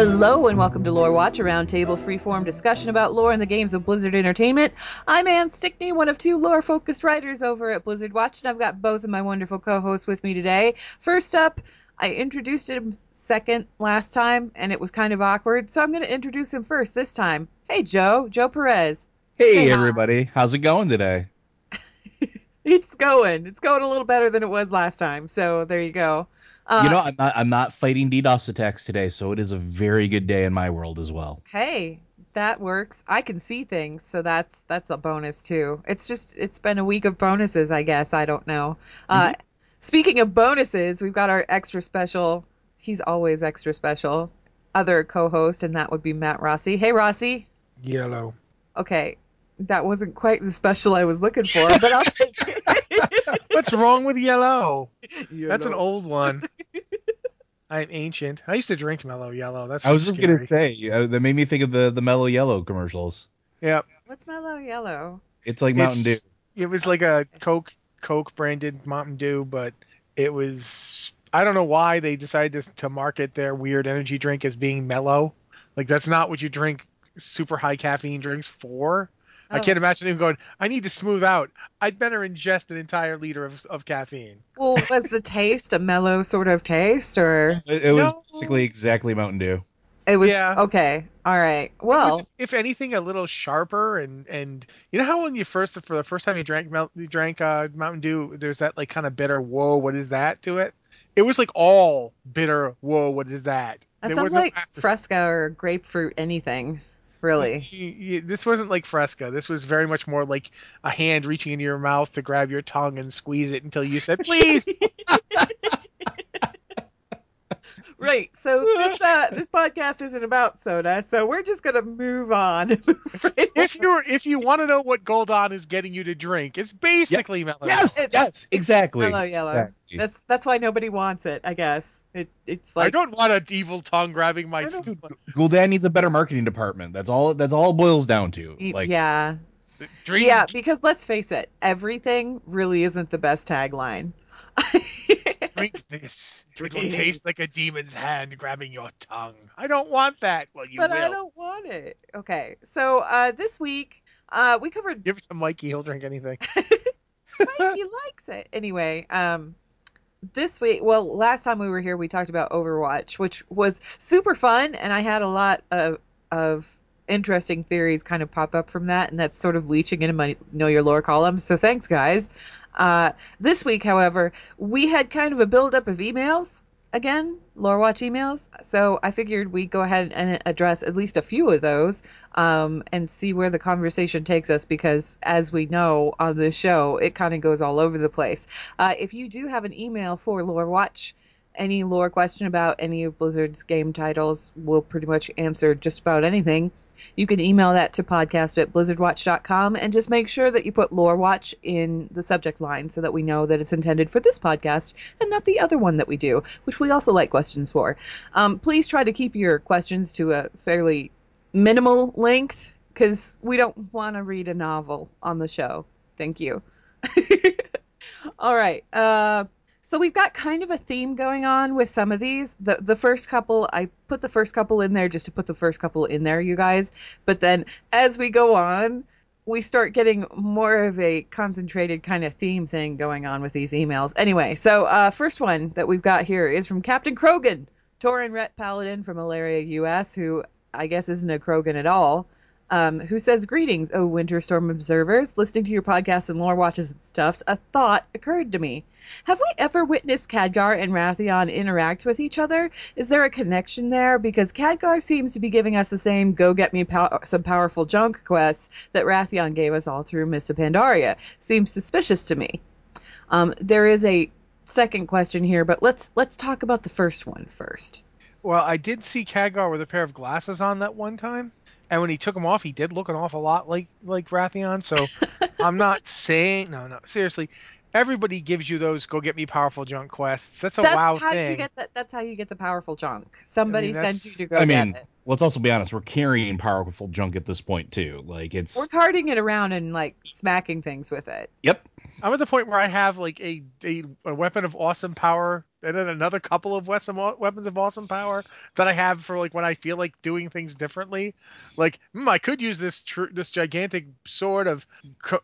Hello and welcome to Lore Watch, a roundtable freeform discussion about lore and the games of Blizzard Entertainment. I'm Ann Stickney, one of two lore-focused writers over at Blizzard Watch, and I've got both of my wonderful co-hosts with me today. First up, I introduced him second last time, and it was kind of awkward, so I'm going to introduce him first this time. Hey, Joe, Joe Perez. Hey, Say hi. everybody, how's it going today? It's going. It's going a little better than it was last time, so there you go. Uh, you know, I'm not I'm not fighting DDoS attacks today, so it is a very good day in my world as well. hey that works. I can see things so that's that's a bonus too. It's just it's been a week of bonuses i guess. I don't know. Uh speaking of bonuses we've got our extra special. He's always extra special. Other co-host and that would be matt rossi. Hey rossi. Yellow. okay that wasn't quite the special i was looking for but i'll take it What's wrong with yellow? That's an old one. I'm ancient. I used to drink mellow yellow. That's I was just scary. gonna say uh, that made me think of the the Mellow Yellow commercials. Yeah. what's mellow yellow It's like Mountain Dew. It was like a Coke Coke branded Mountain Dew, but it was I don't know why they decided to, to market their weird energy drink as being mellow. Like that's not what you drink super high caffeine drinks for. I Oh. can't imagine him going, I need to smooth out. I'd better ingest an entire liter of, of caffeine. well was the taste a mellow sort of taste or It, it was No. basically exactly Mountain Dew. it was Yeah. okay all right It was, well if anything, a little sharper and and you know how when you first for the first time you drank Mel- you drank uh, Mountain Dew, there's that like kind of bitter. Whoa, what is that to it? It was like all bitter. Whoa, what is that? That There sounds was no like after- Fresca or grapefruit anything, really. Y- y- This wasn't like Fresca. This was very much more like a hand reaching into your mouth to grab your tongue and squeeze it until you said, "Please." right. So this uh, this podcast isn't about soda, so we're just gonna move on. If you're if you want to know what Gul'dan is getting you to drink, it's basically mellow. Yes, It's- yes, exactly. Mellow Yellow. Exactly. That's that's why nobody wants it, I guess. It it's like I don't want an evil tongue grabbing my. I don't- Gul'dan needs a better marketing department. That's all. That's all it boils down to. Like, yeah Drink. yeah because let's face it, everything really isn't the best tagline. Drink this. It will taste like a demon's hand grabbing your tongue. I don't want that. Well, you but will. I don't want it. Okay, so uh, this week uh, we covered Give it to Mikey. He'll drink anything. Mikey likes it. Anyway, um this week, well, last time we were here we talked about Overwatch, which was super fun and I had a lot of of interesting theories kind of pop up from that and that's sort of leeching into my know your lore column. So thanks guys. Uh this week, however, we had kind of a buildup of emails again, lore watch emails. So I figured we'd go ahead and address at least a few of those um, and see where the conversation takes us because, as we know on this show, it kind of goes all over the place. Uh, if you do have an email for Lore Watch, any lore question about any of Blizzard's game titles, we'll pretty much answer just about anything. You can email that to podcast at blizzardwatch.com and just make sure that you put Lore Watch in the subject line so that we know that it's intended for this podcast and not the other one that we do, which we also like questions for. Um, please try to keep your questions to a fairly minimal length because we don't want to read a novel on the show. Thank you. All right. Uh, so we've got kind of a theme going on with some of these. The the first couple, I put the first couple in there just to put the first couple in there, you guys. But then as we go on, we start getting more of a concentrated kind of theme thing going on with these emails. Anyway, so uh, first one that we've got here is from Captain Krogan, Tauren Ret Paladin from Malaria US, who I guess isn't a Krogan at all, um, who says, Greetings, oh winter storm observers. Listening to your podcasts and lore watches and stuffs, a thought occurred to me. Have we ever witnessed Khadgar and Wrathion interact with each other? Is there a connection there? Because Khadgar seems to be giving us the same go get me pow- some powerful junk quests that Wrathion gave us all through of Pandaria. Seems suspicious to me. Um, there is a second question here, but let's let's talk about the first one first. Well, I did see Khadgar with a pair of glasses on that one time, and when he took him off, he did look an awful lot like like Wrathion. So I'm not saying no, no, seriously. Everybody gives you those go get me powerful junk quests. That's a that's wow how thing. you get that. That's how you get the powerful junk. Somebody that's- sent you to go get it. I get mean, it. let's also be honest. We're carrying powerful junk at this point too. Like it's. We're carting it around and like smacking things with it. Yep. I'm at the point where I have like a, a a weapon of awesome power and then another couple of weapons of awesome power that I have for like when I feel like doing things differently. Like, hmm, I could use this tr- this gigantic sword of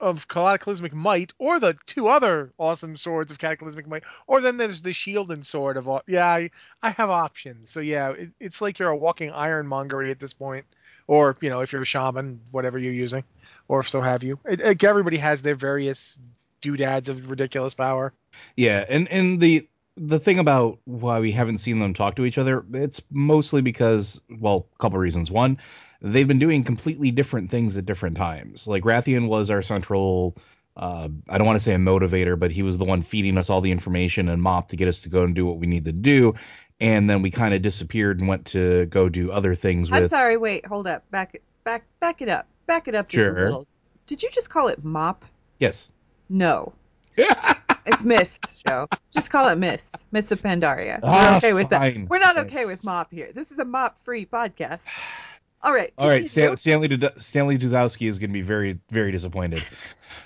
of cataclysmic might, or the two other awesome swords of cataclysmic might, or then there's the shield and sword of. Yeah, I, I have options. So yeah, it, it's like you're a walking ironmongery at this point, or you know, if you're a shaman, whatever you're using, or if so have you. It, it, everybody has their various doodads of ridiculous power. Yeah, and and the the thing about why we haven't seen them talk to each other, it's mostly because, well, a couple reasons. One, they've been doing completely different things at different times. Like Wrathion was our central, uh, I don't want to say a motivator, but he was the one feeding us all the information and mop to get us to go and do what we need to do. And then we kind of disappeared and went to go do other things. With... I'm sorry. Wait, hold up. Back, back, back it up. Back it up just sure. a little. Did you just call it mop? Yes. No. it's Mist, Joe. Just call it Mist. Mist of Pandaria. We're ah, okay with fine. that. We're not okay with mop here. This is a mop-free podcast. All right. All right. Stan- Stanley Stanley Dudowski is going to be very very disappointed.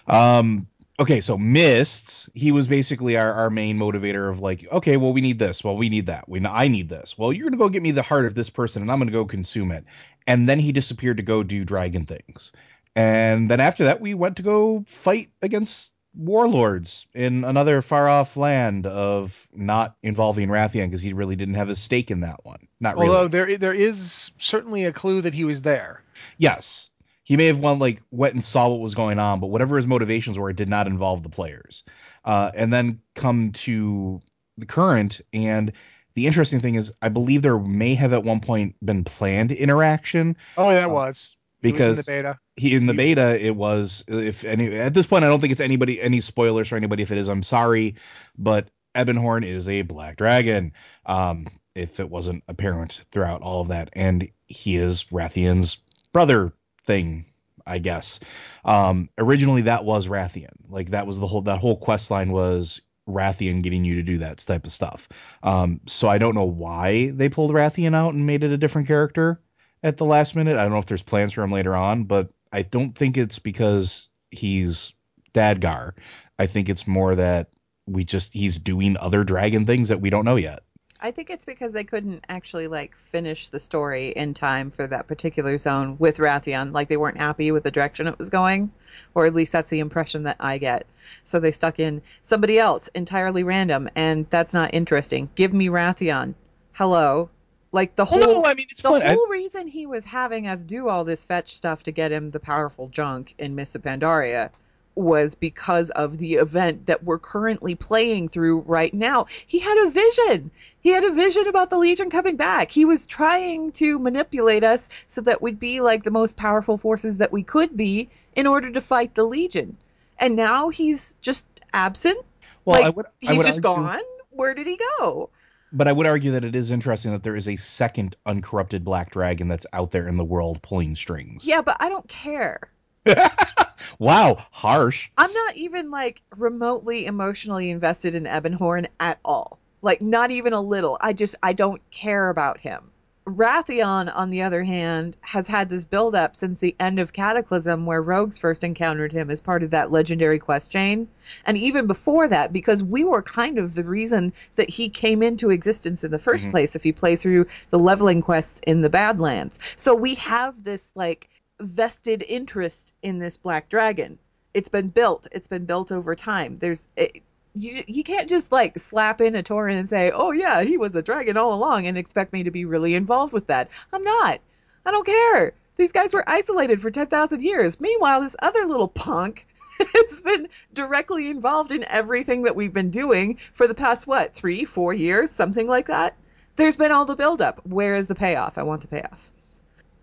Um. Okay, so Mists, he was basically our, our main motivator of like, okay, well, we need this. Well, we need that. We I need this. Well, you're gonna go get me the heart of this person, and I'm gonna go consume it. And then he disappeared to go do dragon things. And then after that, we went to go fight against warlords in another far off land of not involving Wrathion because he really didn't have a stake in that one. Not really. Although there there is certainly a clue that he was there. Yes. He may have won like went and saw what was going on, but whatever his motivations were, it did not involve the players. Uh, and then come to the current and the interesting thing is I believe there may have at one point been planned interaction. Oh yeah, it uh, was because in the beta. He in the beta it was if any at this point I don't think it's anybody any spoilers for anybody if it is I'm sorry, but Ebonhorn is a black dragon. Um, if it wasn't apparent throughout all of that, and he is Wrathion's brother thing, I guess. Um, originally that was Wrathion like that was the whole that whole quest line was Wrathion getting you to do that type of stuff. Um, so I don't know why they pulled Wrathion out and made it a different character at the last minute. I don't know if there's plans for him later on, but I don't think it's because he's Khadgar. I think it's more that we just he's doing other dragon things that we don't know yet. I think it's because they couldn't actually like finish the story in time for that particular zone with Wrathion. Like they weren't happy with the direction it was going, or at least that's the impression that I get. So they stuck in somebody else entirely random, and that's not interesting. Give me Wrathion. Hello, like the whole, no, I mean, the fun. whole I... reason he was having us do all this fetch stuff to get him the powerful junk in Mists of Pandaria was because of the event that we're currently playing through right now. He had a vision. He had a vision about the Legion coming back. He was trying to manipulate us so that we'd be like the most powerful forces that we could be in order to fight the Legion. And now he's just absent. Well, like, would, he's just argue... gone. Where did he go? But I would argue that it is interesting that there is a second uncorrupted black dragon that's out there in the world pulling strings. Yeah, but I don't care. wow, harsh. I'm not even like remotely emotionally invested in Ebonhorn at all. Like not even a little. I just I don't care about him. Wrathion, on the other hand, has had this build up since the end of Cataclysm, where rogues first encountered him as part of that legendary quest chain. And even before that, because we were kind of the reason that he came into existence in the 1st mm-hmm. place if you play through the leveling quests in the Badlands. So we have this, like, vested interest in this black dragon. It's been built, it's been built over time. There's. It, you you can't just like slap in a Tauren and say, "Oh yeah, he was a dragon all along," and expect me to be really involved with that. I'm not. I don't care. These guys were isolated for ten thousand years. Meanwhile, this other little punk has been directly involved in everything that we've been doing for the past what three, four years, something like that. There's been all the buildup. Where is the payoff? I want the payoff.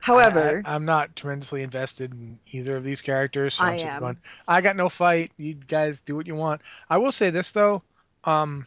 However, I, am not tremendously invested in either of these characters. So I I'm am. Going, I got no fight. You guys do what you want. I will say this though, um,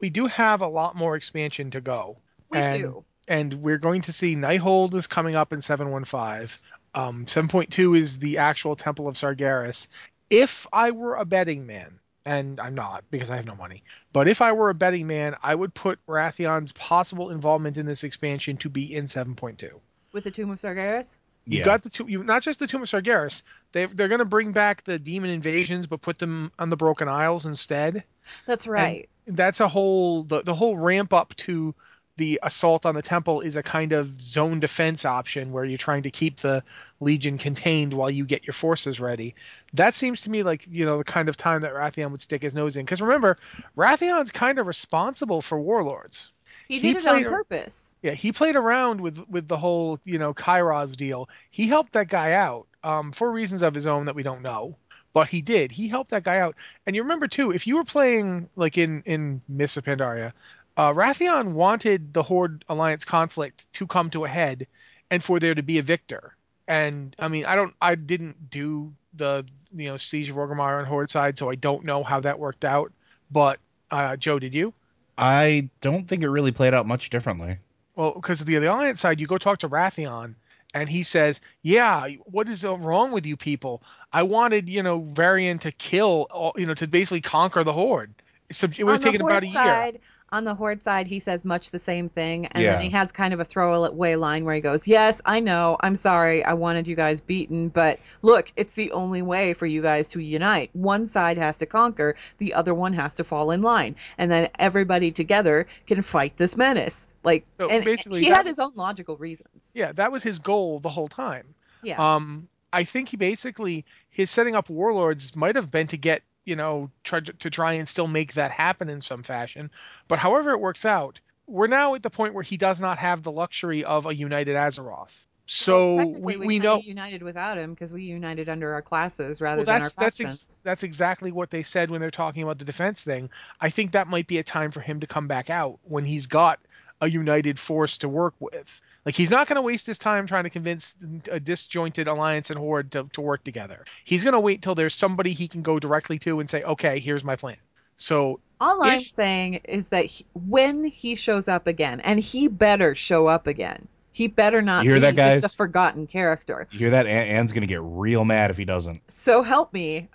we do have a lot more expansion to go. We and, do. And we're going to see Nighthold is coming up in 715. Um, 7.2 is the actual Temple of Sargeras. If I were a betting man, and I'm not because I have no money. But if I were a betting man, I would put Wrathion's possible involvement in this expansion to be in 7.2 with the Tomb of Sargeras? You've Yeah. got the two, you not just the Tomb of Sargeras. They they're going to bring back the demon invasions, but put them on the Broken Isles instead. That's right. That's a whole the the whole ramp up to the assault on the temple is a kind of zone defense option where you're trying to keep the legion contained while you get your forces ready. That seems to me like you know the kind of time that Wrathion would stick his nose in. Because remember, Wrathion's kind of responsible for warlords. He he did it on played a- purpose. Yeah, he played around with with the whole you know Kairoz deal. He helped that guy out um, for reasons of his own that we don't know, but he did. He helped that guy out. And you remember too, if you were playing like in in Mists of Pandaria, uh, Wrathion wanted the Horde Alliance conflict to come to a head, and for there to be a victor. And I mean, I don't, I didn't do the you know Siege of Orgrimmar on Horde side, so I don't know how that worked out. But uh, Joe, did you? I don't think it really played out much differently. Well, because the, the Alliance side, you go talk to Wrathion, and he says, "Yeah, what is uh, wrong with you people? I wanted, you know, Varian to kill, all, you know, to basically conquer the Horde. So it was on the taking about Horde a year. Side, on the Horde side, he says much the same thing, and Yeah. then he has kind of a throwaway line where he goes, "Yes, I know. I'm sorry. I wanted you guys beaten, but look, it's the only way for you guys to unite. One side has to conquer, the other one has to fall in line, and then everybody together can fight this menace." Like, So and basically he that had his own logical reasons. Yeah, that was his goal the whole time. Yeah. Um, I think he basically his setting up warlords might have been to get you know try to try and still make that happen in some fashion. But however it works out, we're now at the point where he does not have the luxury of a united Azeroth. So Well, we, we, we know united without him because we united under our classes rather well, than our that's ex- that's exactly what they said when they're talking about the defense thing. I think that might be a time for him to come back out when he's got a united force to work with. Like he's not going to waste his time trying to convince a disjointed alliance and horde to, to work together. He's going to wait till there's somebody he can go directly to and say, "Okay, here's my plan." So All I'm Ish. saying is that he, when he shows up again, and he better show up again, he better not You hear be that, guys? just a forgotten character. You hear that? Ann- Ann's gonna get real mad if he doesn't. So help me.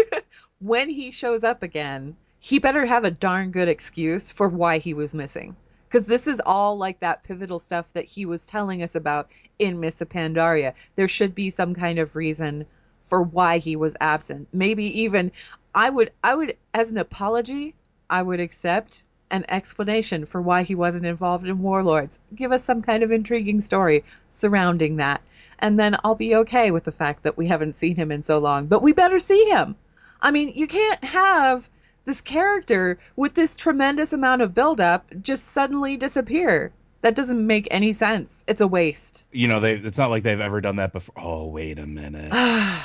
when he shows up again, he better have a darn good excuse for why he was missing. Because this is all like that pivotal stuff that he was telling us about in Mists Pandaria. There should be some kind of reason for why he was absent. Maybe even I would I would as an apology, I would accept an explanation for why he wasn't involved in Warlords. Give us some kind of intriguing story surrounding that. And then I'll be okay with the fact that we haven't seen him in so long. But we better see him. I mean, you can't have this character with this tremendous amount of buildup just suddenly disappear. That doesn't make any sense. It's a waste. You know, they. It's not like they've ever done that before. Oh, wait a minute.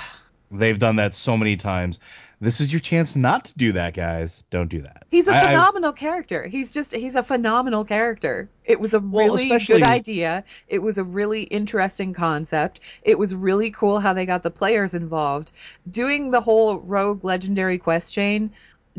They've done that so many times. This is your chance not to do that, guys. Don't do that. He's a I- I- phenomenal character. He's just he's a phenomenal character. It was a really especially- good idea. It was a really interesting concept. It was really cool how they got the players involved. Doing the whole rogue legendary quest chain,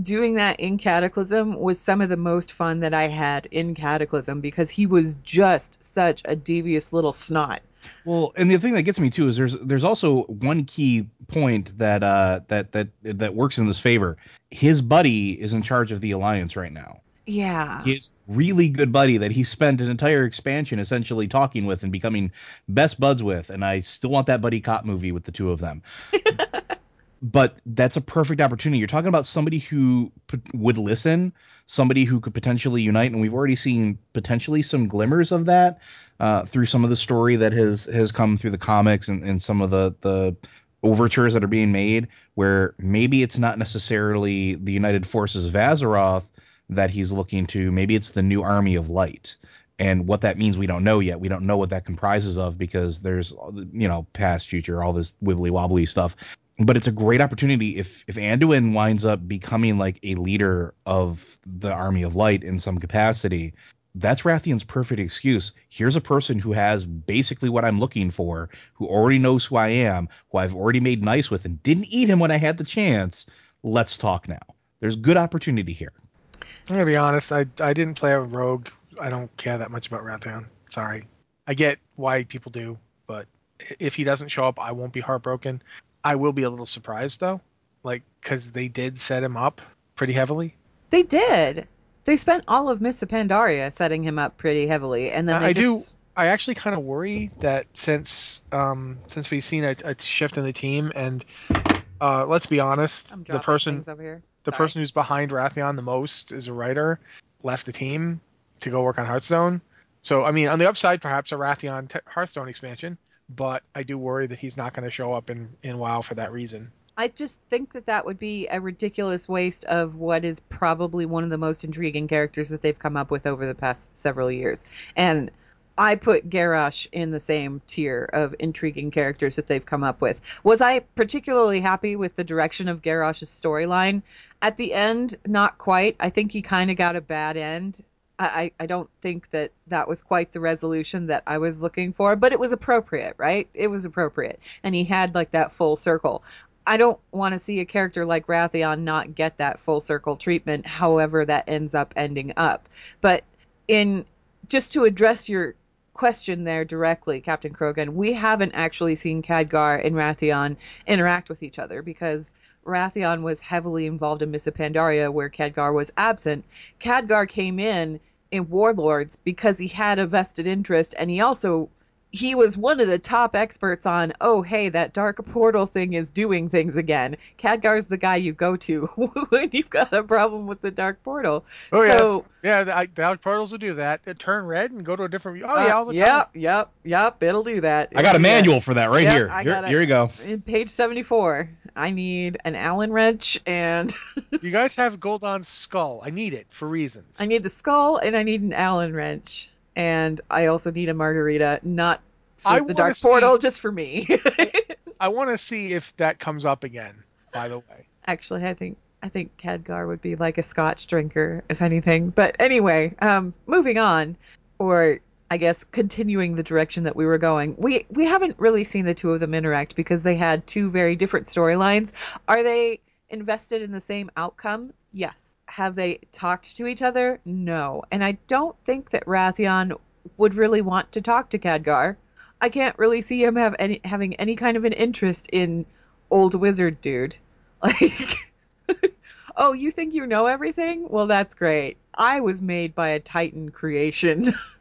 doing that in Cataclysm was some of the most fun that I had in Cataclysm because he was just such a devious little snot. Well, and the thing that gets me too is there's there's also one key point that uh that that that works in this favor. His buddy is in charge of the alliance right now. Yeah. His really good buddy that he spent an entire expansion essentially talking with and becoming best buds with, and I still want that buddy cop movie with the two of them. but that's a perfect opportunity. You're talking about somebody who p- would listen, somebody who could potentially unite, and we've already seen potentially some glimmers of that uh, through some of the story that has has come through the comics and, and some of the the overtures that are being made. Where maybe it's not necessarily the United Forces of Azeroth that he's looking to. Maybe it's the new Army of Light. And what that means, we don't know yet. We don't know what that comprises of because there's, you know, past, future, all this wibbly wobbly stuff but it's a great opportunity if if Anduin winds up becoming like a leader of the Army of Light in some capacity. That's Wrathion's perfect excuse. Here's a person who has basically what I'm looking for, who already knows who I am, who I've already made nice with, and didn't eat him when I had the chance. Let's talk now. There's good opportunity here. I'm gonna be honest. I I didn't play a rogue. I don't care that much about Wrathion. Sorry. I get why people do, but if he doesn't show up, I won't be heartbroken. I will be a little surprised though, like because they did set him up pretty heavily. They did. They spent all of Mists Pandaria setting him up pretty heavily, and then I- I do- I actually kind of worry that since um, since we've seen a, a shift in the team, and uh, let's be honest, the person over here. the Sorry. person who's behind Wrathion the most is a writer, left the team to go work on Hearthstone. So I mean, on the upside, perhaps a Wrathion t- Hearthstone expansion, but I do worry that he's not going to show up in in WoW for that reason. I just think that that would be a ridiculous waste of what is probably one of the most intriguing characters that they've come up with over the past several years. And I put Garrosh in the same tier of intriguing characters that they've come up with. Was I particularly happy with the direction of Garrosh's storyline? At the end, not quite. I think he kind of got a bad end. I, I don't think that that was quite the resolution that I was looking for, but it was appropriate, right? It was appropriate. And he had like that full circle. I don't want to see a character like Wrathion not get that full circle treatment, however that ends up ending up. But in just to address your question there directly, Captain Krogan, we haven't actually seen Khadgar and Wrathion interact with each other because Wrathion was heavily involved in Mists Pandaria where Khadgar was absent. Khadgar came in in Warlords because he had a vested interest and he also he was one of the top experts on oh hey that dark portal thing is doing things again Khadgar's the guy you go to when you've got a problem with the dark portal Oh yeah, so yeah. The, I- Dark portals will do that. It turn red and go to a different. Oh uh, yeah, all the time. yep yep yep it'll do that I got a It'll that. manual for that right Yep, here. I Here, got it. here you go. in page 74 i need an allen wrench and You guys have Gul'dan's skull. I need it for reasons. i need the skull and i need an allen wrench and i also need a margarita not for the dark see- portal just for me. I want to see if that comes up again. By the way, actually i think i think khadgar would be like a scotch drinker if anything. But anyway um moving on or i guess continuing the direction that we were going we we haven't really seen the two of them interact because they had two very different storylines. Are they invested in the same outcome yes have they talked to each other no and i don't think that wrathion would really want to talk to khadgar i can't really see him have any having any kind of an interest in old wizard dude like, oh, you think you know everything? Well, that's great. I was made by a Titan creation.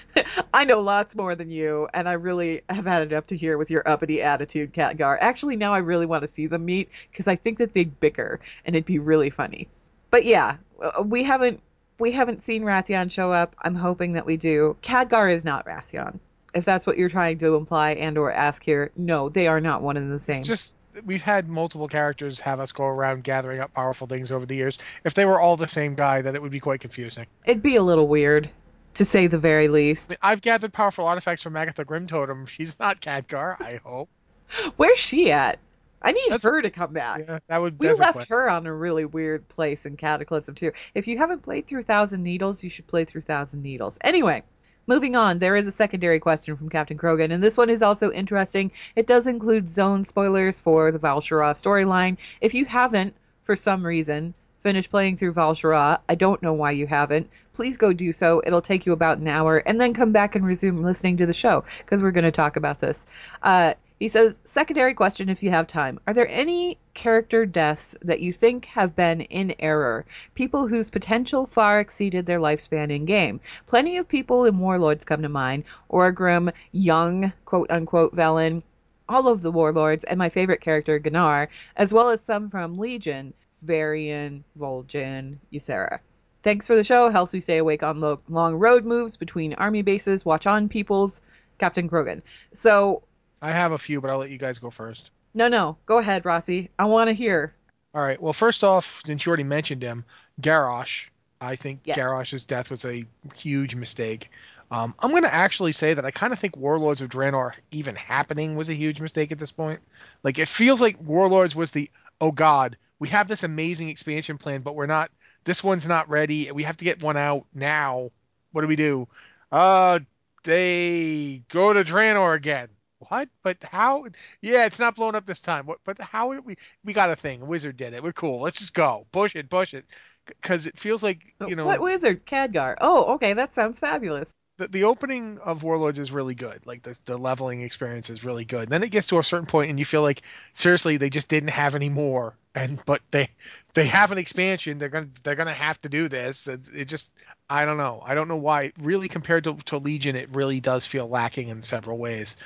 I know lots more than you, and I really have had it up to here with your uppity attitude, Khadgar. Actually, now I really want to see them meet because I think that they'd bicker, and it'd be really funny. But yeah, uh, we haven't we haven't seen Wrathion show up. I'm hoping that we do. Khadgar is not Wrathion. If that's what you're trying to imply and or ask here, no, they are not one and the same. it's just we've had multiple characters have us go around gathering up powerful things over the years. If they were all the same guy, then it would be quite confusing. It'd be a little weird, to say the very least. I've gathered powerful artifacts from Magatha Grimtotem. She's not Khadgar, I hope. Where's she at? I need That's- her to come back. Yeah, that would. We left her on a really weird place in Cataclysm too. If you haven't played through Thousand Needles, you should play through Thousand Needles. Anyway, moving on, there is a secondary question from Captain Krogan, and this one is also interesting. It does include zone spoilers for the Val'sharah storyline. If you haven't, for some reason, finished playing through Val'sharah, I don't know why you haven't. Please go do so. It'll take you about an hour, and then come back and resume listening to the show because we're going to talk about this. Uh, he says, secondary question if you have time. Are there any character deaths that you think have been in error? People whose potential far exceeded their lifespan in game. Plenty of people in Warlords come to mind. Orgrim, young, quote unquote, Velen, all of the Warlords, and my favorite character, Gunnar, as well as some from Legion, Varian, Vol'jin, Ysera. Thanks for the show. Helps me stay awake on lo- long road moves between army bases. Watch on peoples. Captain Krogan. So I have a few, but I'll let you guys go first. no, no. Go ahead, Rossi. I want to hear. All right. Well, first off, since you already mentioned him, Garrosh. I think Yes. Garrosh's death was a huge mistake. Um, I'm going to actually say that I kind of think Warlords of Draenor even happening was a huge mistake at this point. Like it feels like Warlords was the oh god, we have this amazing expansion plan, but we're not. This one's not ready. We have to get one out now. What do we do? Uh, they go to Draenor again. What? But how? Yeah, it's not blown up this time. What? But how? We we got a thing. A wizard did it. We're cool. Let's just go. Push it. Push it. Because it feels like you know what wizard? Khadgar. Oh, okay. That sounds fabulous. the, the opening of Warlords is really good. Like the the leveling experience is really good. Then it gets to a certain point and you feel like seriously they just didn't have any more and but they they have an expansion. They're gonna they're gonna have to do this. It's, it just I don't know. I don't know why. Really, compared to, to Legion, it really does feel lacking in several ways.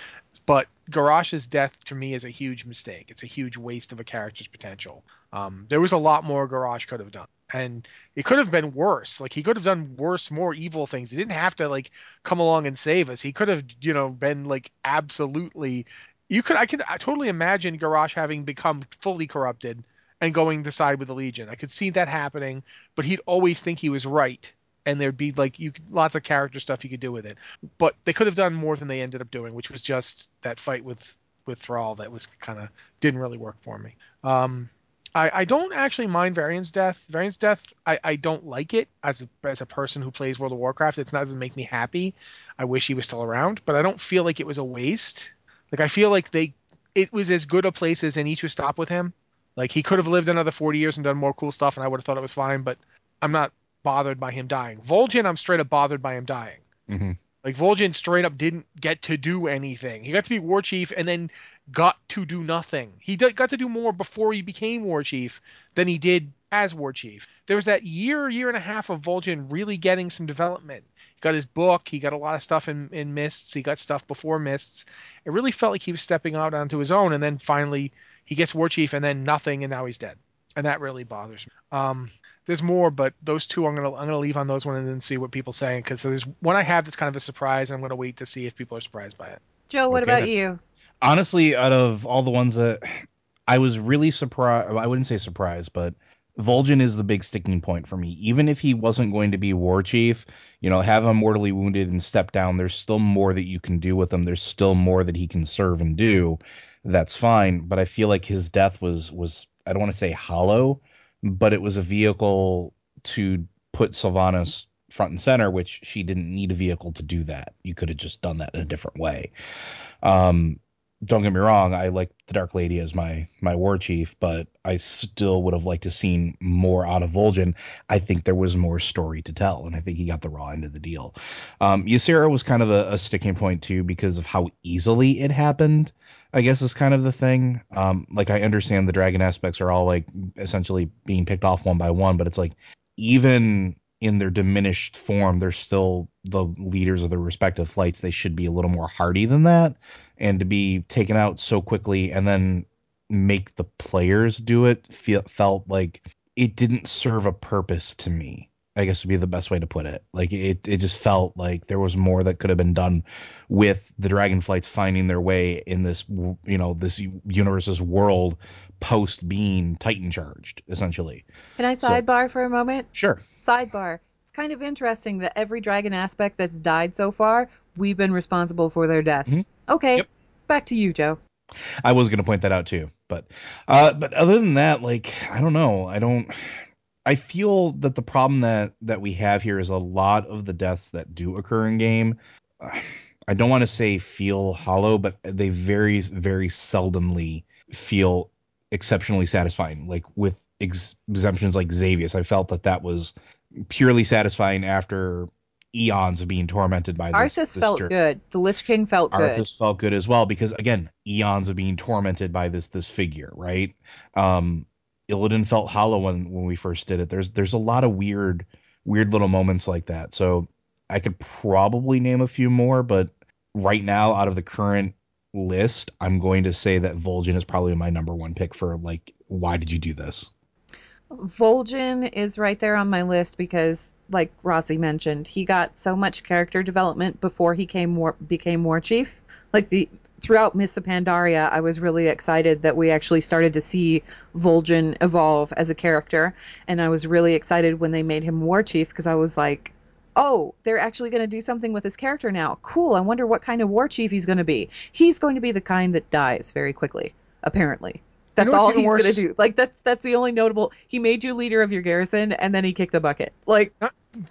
But Garrosh's death to me is a huge mistake. It's a huge waste of a character's potential. Um, there was a lot more Garrosh could have done, and it could have been worse. Like he could have done worse, more evil things. He didn't have to like come along and save us. He could have, you know, been like absolutely. You could, I could, I totally imagine Garrosh having become fully corrupted and going to side with the Legion. I could see that happening, but he'd always think he was right, and there'd be like you lots of character stuff you could do with it. But they could have done more than they ended up doing, which was just that fight with with Thrall that was kind of didn't really work for me. Um, I, I don't actually mind Varian's death. Varian's death, I, I don't like it as a, as a person who plays World of Warcraft. It doesn't make me happy. I wish he was still around, but I don't feel like it was a waste. Like I feel like they it was as good a place as any to stop with him. Like he could have lived another 40 years and done more cool stuff, and I would have thought it was fine. But I'm not bothered by him dying. Vol'jin, I'm straight up bothered by him dying. Mm-hmm. Like Vol'jin straight up didn't get to do anything. He got to be war chief and then got to do nothing. He did, got to do more before he became war chief than he did as war chief. There was that year, year and a half of Vol'jin really getting some development. He got his book. He got a lot of stuff in, in Mists. He got stuff before Mists. It really felt like he was stepping out onto his own, and then finally he gets war chief and then nothing and now he's dead and that really bothers me um, there's more but those two i'm gonna i'm gonna leave on those one and then see what people say because there's one i have that's kind of a surprise and i'm gonna wait to see if people are surprised by it Joe, what Okay. about you? honestly, out of all the ones that I was really surprised, I wouldn't say surprised, but Vol'jin is the big sticking point for me. Even if he wasn't going to be war chief, you know, have him mortally wounded and step down, there's still more that you can do with him. There's still more that he can serve and do. That's fine, but I feel like his death was was I don't want to say hollow, but it was a vehicle to put Sylvanas front and center, which she didn't need a vehicle to do that. You could have just done that in a different way. Um, don't get me wrong, I like the Dark Lady as my my war chief, but I still would have liked to seen more out of Vol'jin. I think there was more story to tell, and I think he got the raw end of the deal. Um, Ysera was kind of a, a sticking point too because of how easily it happened. I guess is kind of the thing. Um, like I understand the dragon aspects are all like essentially being picked off one by one, but it's like even in their diminished form, they're still the leaders of their respective flights. They should be a little more hardy than that. And to be taken out so quickly and then make the players do it feel, felt like it didn't serve a purpose to me. I guess would be the best way to put it. Like it, it just felt like there was more that could have been done with the dragonflights finding their way in this, you know, this universe's world post being Titan charged, essentially. Can I So- sidebar for a moment? Sure. Sidebar. Kind of interesting that every dragon aspect that's died so far, we've been responsible for their deaths. Okay, Yep. back to you, Joe. I was going to point that out too, but uh, but other than that, like I don't know, I don't. I feel that the problem that that we have here is a lot of the deaths that do occur in game. uh, I don't want to say feel hollow, but they very very seldomly feel exceptionally satisfying. Like with ex- exemptions like Xavius, I felt that that was purely satisfying after eons of being tormented by this. Arthas this felt journey. good. The Lich King felt good. Arthas felt good as well because again, eons of being tormented by this this figure, right? Um Illidan felt hollow when when we first did it. There's there's a lot of weird weird little moments like that. So I could probably name a few more, but right now out of the current list, I'm going to say that Vol'jin is probably my number one pick for like why did you do this? Vol'jin is right there on my list because, like Rossi mentioned, he got so much character development before he came war- became War Chief. Like the throughout Mists Pandaria, I was really excited that we actually started to see Vol'jin evolve as a character, and I was really excited when they made him War Chief because I was like, oh, they're actually going to do something with his character now. Cool. I wonder what kind of War Chief he's going to be. He's going to be the kind that dies very quickly, apparently. That's know all he's even going to do. Like that's that's the only notable. He made you leader of your garrison, and then he kicked the bucket. Like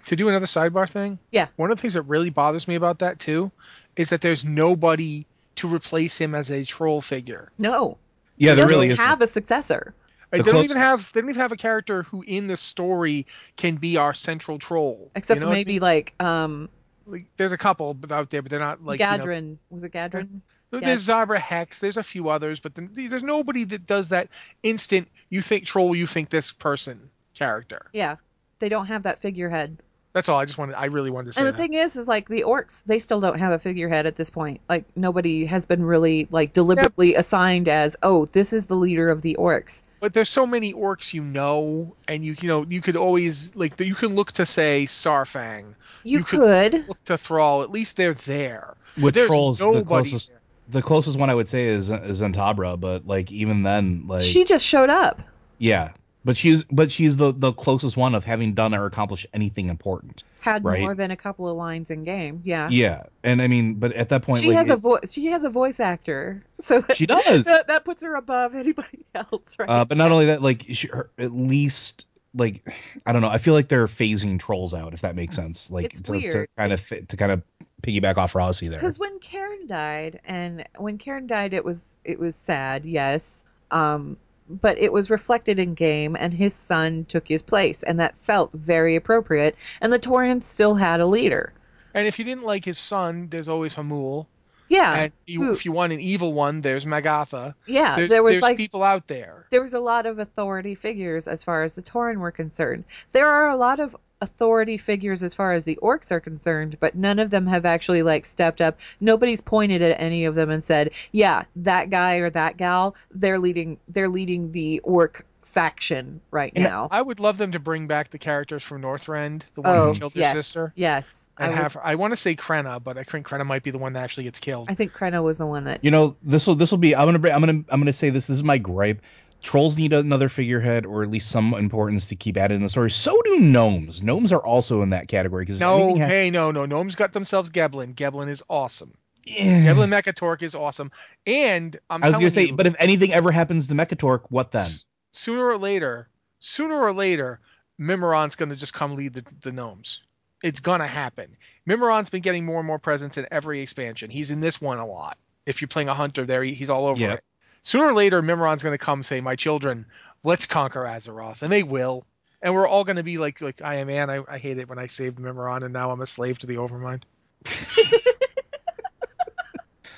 to do another sidebar thing. Yeah. One of the things that really bothers me about that too is that there's nobody to replace him as a troll figure. no, Yeah, he there doesn't really is. have a successor. The they don't even have they don't even have a character who in the story can be our central troll. Except You know for what I maybe mean? like um Like, there's a couple out there, but they're not like you know- Gadrin. Was it Gadrin? There's Yes. Zabra Hex. There's a few others, but then, there's nobody that does that instant. You think troll, you think this person character. Yeah, they don't have that figurehead. That's all. I just wanted. I really wanted to say And the that. thing is, is like the orcs, they still don't have a figurehead at this point. Like nobody has been really like deliberately assigned as, oh, this is the leader of the orcs. but there's so many orcs you know, and you you know you could always like you can look to say Saurfang, You, You could- could, look to Thrall. At least they're there. With There's trolls, the nobody closest there. The closest one I would say is is Zentabra, but like even then, like she just showed up. yeah, but she's but she's the the closest one of having done or accomplished anything important. Had Right. more than a couple of lines in game. Yeah. Yeah, and I mean, but at that point, she like, has a voice. She has a voice actor, so that, she does. that, that puts her above anybody else, right? Uh, but not only that, like she, her, at least like I don't know. I feel like they're phasing trolls out, if that makes sense. Like It's to, to kind of to kind of piggyback off Rossi there. Because when Cairne died, and when Cairne died, it was it was sad, yes. Um, but it was reflected in game, and his son took his place, and that felt very appropriate. And the Taurians still had a leader. And if you didn't like his son, there's always Hamuul. Yeah, and you, who- if you want an evil one, there's Magatha. yeah. There's, there was there's like people out there. there was a lot of authority figures as far as the Tauren were concerned. There are a lot of authority figures as far as the orcs are concerned, but none of them have actually like stepped up. Nobody's pointed at any of them and said, "Yeah, that guy or that gal, they're leading they're leading the orc faction right Yeah, now." I would love them to bring back the characters from Northrend, the one Oh, who killed their yes. sister, Yes. I, and would- have. I want to say Krenna, but I think Krenna might be the one that actually gets killed. I think Krenna was the one that You know, this will this will be. I'm gonna bring- I'm gonna I'm gonna say this. This is my gripe. Trolls need another figurehead or at least some importance to keep added in the story. So do gnomes. Gnomes are also in that category because No, hey, no, no. Gnomes got themselves Gelbin. Gelbin is awesome. yeah. Gelbin Mekkatorque is awesome. And I'm I was gonna say, you, but if anything ever happens to Mekkatorque, what then? s- sooner or later, sooner or later, Mimiron's going to just come lead the, the gnomes. It's going to happen. Mimiron's been getting more and more presence in every expansion. He's in this one a lot. If you're playing a hunter there, he- he's all over Yep. it. Sooner or later, Mimiron's going to come say, "My children, let's conquer Azeroth," and they will. And we're all going to be like, like I am man. I, I hate it when I saved Mimiron, and now I'm a slave to the Overmind.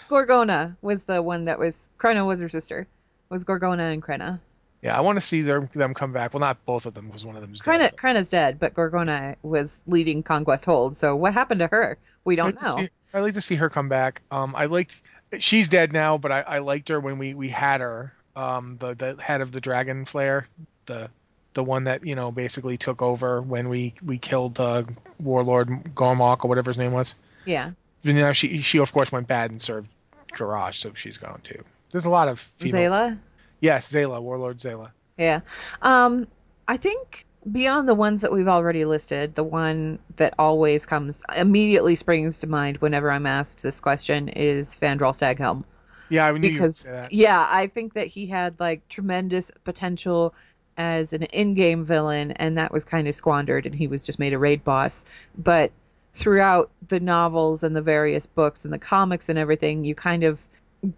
Gorgonna was the one that was Krenna was her sister. Was Gorgonna and Krenna. Yeah, I want to see them them come back. Well, not both of them, because one of them's Krenna dead. Krenna's dead, but Gorgonna was leading Conquest Hold. So what happened to her? We don't like to know. see- I'd like to see her come back. Um, I liked. She's dead now, but I, I liked her when we, we had her. Um, the the head of the Dragon Flare, the the one that you know basically took over when we we killed uh, Warlord Gormok or whatever his name was. Yeah. Know, she she of course went bad and served Garrosh, so she's gone too. There's a lot of female. Zaela? Yes, Zaela, Warlord Zaela. Yeah. Um I think beyond the ones that we've already listed, the one that always comes immediately springs to mind whenever I'm asked this question is Fandral Staghelm. Yeah, because yeah, I think that he had like tremendous potential as an in-game villain, and that was kind of squandered, and he was just made a raid boss. But throughout the novels and the various books and the comics and everything, you kind of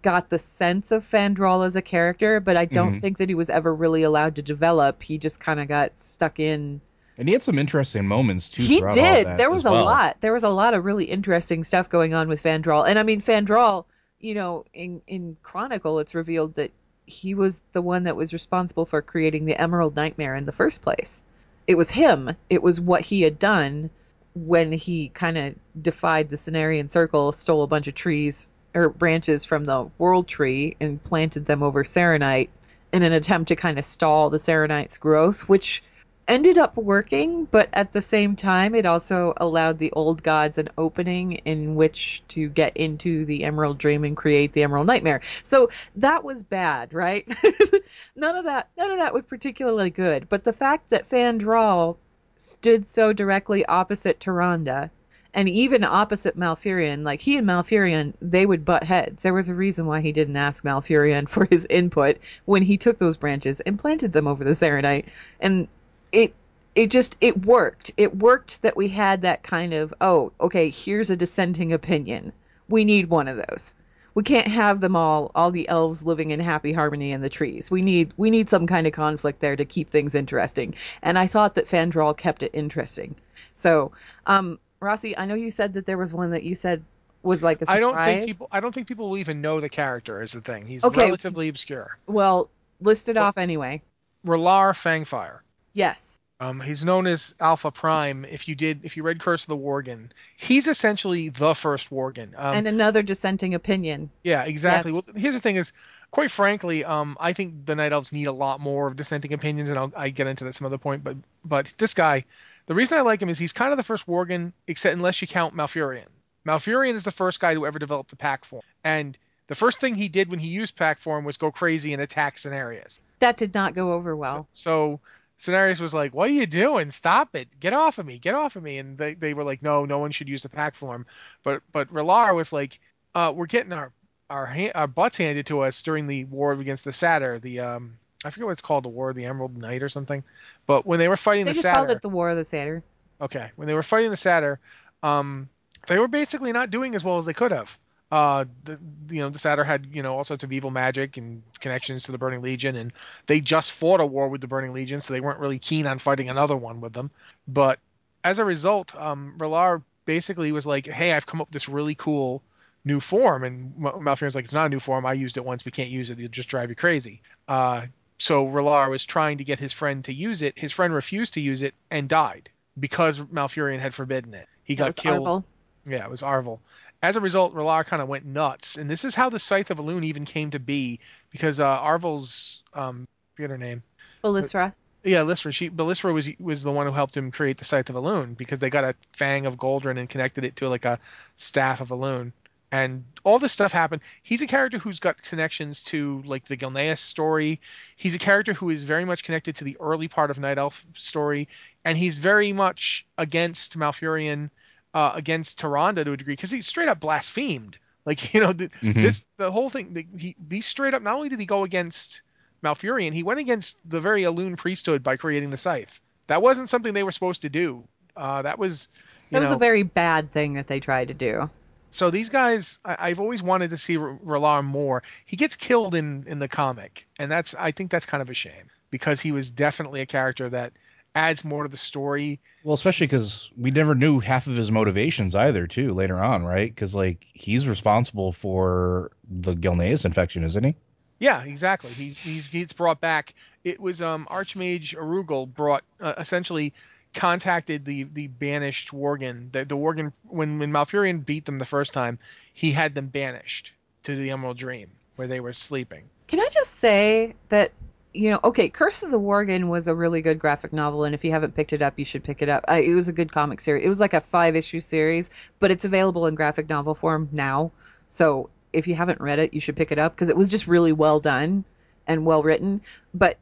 got the sense of Fandral as a character, but I don't Mhm. think that he was ever really allowed to develop. He just kind of got stuck in And he had some interesting moments too. he did. There was a well. lot. There was a lot of really interesting stuff going on with Fandral. And I mean Fandral, you know, in in Chronicle it's revealed that he was the one that was responsible for creating the Emerald Nightmare in the first place. It was him. It was what he had done when he kind of defied the Cenarian Circle, stole a bunch of trees or branches from the World Tree and planted them over Serenite in an attempt to kind of stall the Serenite's growth, which ended up working, but at the same time, it also allowed the old gods an opening in which to get into the Emerald Dream and create the Emerald Nightmare. So that was bad, right? none of that, none of that was particularly good. But the fact that Fandral stood so directly opposite Tyrande and even opposite Malfurion, like he and Malfurion, they would butt heads. There was a reason why he didn't ask Malfurion for his input when he took those branches and planted them over the Serenite. And it it just it worked. It worked that we had that kind of oh, okay, here's a dissenting opinion. We need one of those. We can't have them all all the elves living in happy harmony in the trees. We need we need some kind of conflict there to keep things interesting. And I thought that Fandral kept it interesting. So, um Rossi, I know you said that there was one that you said was like a surprise. I don't think people. I don't think people will even know the character is the thing. He's Okay. relatively obscure. Well, list it Well- off anyway. Ralaar Fangfire. Yes. Um, he's known as Alpha Prime. If you did, if you read Curse of the Worgen, he's essentially the first Worgen. Um, and another dissenting opinion. yeah, exactly. yes. Well, here's the thing: is quite frankly, um, I think the Night Elves need a lot more of dissenting opinions, and I'll I get into that some other point. But but this guy, the reason I like him is he's kind of the first Worgen, except unless you count Malfurion. Malfurion is the first guy to ever develop the pack form, and the first thing he did when he used pack form was go crazy and attack Cenarius. That did not go over well. So, so Cenarius was like, "What are you doing? Stop it! Get off of me! Get off of me!" And they, they were like, "No, no one should use the pack form." But but Ralaar was like, uh, "We're getting our our ha- our butts handed to us during the war against the Satyr. The um I forget what it's called, the War of the Emerald Knight or something. But when they were fighting They the just Satyr, called it the War of the Satyr. Okay, when they were fighting the Satyr, um, they were basically not doing as well as they could have. Uh, the, you know, the Satyr had you know all sorts of evil magic and connections to the Burning Legion, and they just fought a war with the Burning Legion, so they weren't really keen on fighting another one with them. But as a result, um, Ralaar basically was like, "Hey, I've come up with this really cool new form," and Ma- Malfurion's like, "It's not a new form. I used it once. We can't use it. It'll just drive you crazy." Uh, so Ralaar was trying to get his friend to use it. His friend refused to use it and died because Malfurion had forbidden it. He That got was killed. Arvel. Yeah, it was Arvel. As a result, Ralaar kind of went nuts, and this is how the Scythe of Elune even came to be, because uh, Arvel's um, forget her name. Belysra. Yeah, Lysra. She, Belysra was was the one who helped him create the Scythe of Elune because they got a fang of Goldrinn and connected it to like a staff of Elune, and all this stuff happened. He's a character who's got connections to like the Gilneas story. He's a character who is very much connected to the early part of Night Elf story, and he's very much against Malfurion, uh, against Tyrande to a degree because he straight up blasphemed. Like you know, the, Mhm. this the whole thing. The, he, he straight up not only did he go against Malfurion, he went against the very Elune priesthood by creating the scythe. That wasn't something they were supposed to do. Uh, that was, you That was know, a very bad thing that they tried to do. So these guys, I, I've always wanted to see R- more. He gets killed in in the comic, and that's I think that's kind of a shame because he was definitely a character that adds more to the story. Well, especially because we never knew half of his motivations either, too, later on, right? Because like he's responsible for the Gilneas infection, isn't he? Yeah, exactly. He he's he's brought back. It was um Archmage Arugal brought uh, essentially contacted the the banished Worgen. The, the Worgen when when Malfurion beat them the first time, he had them banished to the Emerald Dream where they were sleeping. Can I just say that you know, okay, Curse of the Worgen was a really good graphic novel, and if you haven't picked it up, you should pick it up. I, it was a good comic series. It was like a five issue series, but it's available in graphic novel form now. So if you haven't read it, you should pick it up because it was just really well done and well written. But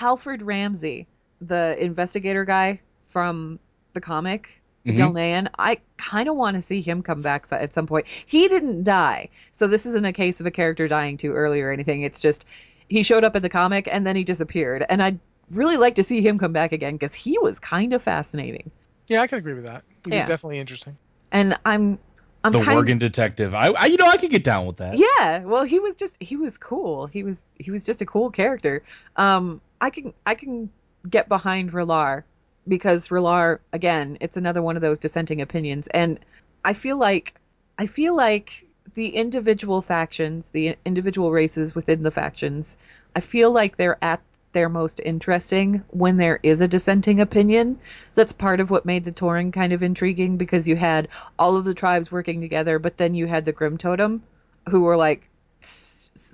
Alfred Ramsey, the investigator guy from the comic, the Mhm. I kind of want to see him come back at some point. He didn't die, so this isn't a case of a character dying too early or anything. It's just he showed up in the comic and then he disappeared, and I'd really like to see him come back again because he was kind of fascinating. Yeah, I can agree with that. He Yeah. was definitely interesting. And I'm, I'm the kind Worgen detective. I, I, you know, I could get down with that. Yeah, well, he was just he was cool. He was he was just a cool character. Um, I can I can get behind Ralaar because Ralaar again, it's another one of those dissenting opinions, and I feel like I feel like the individual factions, the individual races within the factions, I feel like they're at their most interesting when there is a dissenting opinion. That's part of what made the Tauren kind of intriguing because you had all of the tribes working together, but then you had the Grimtotem, who were like,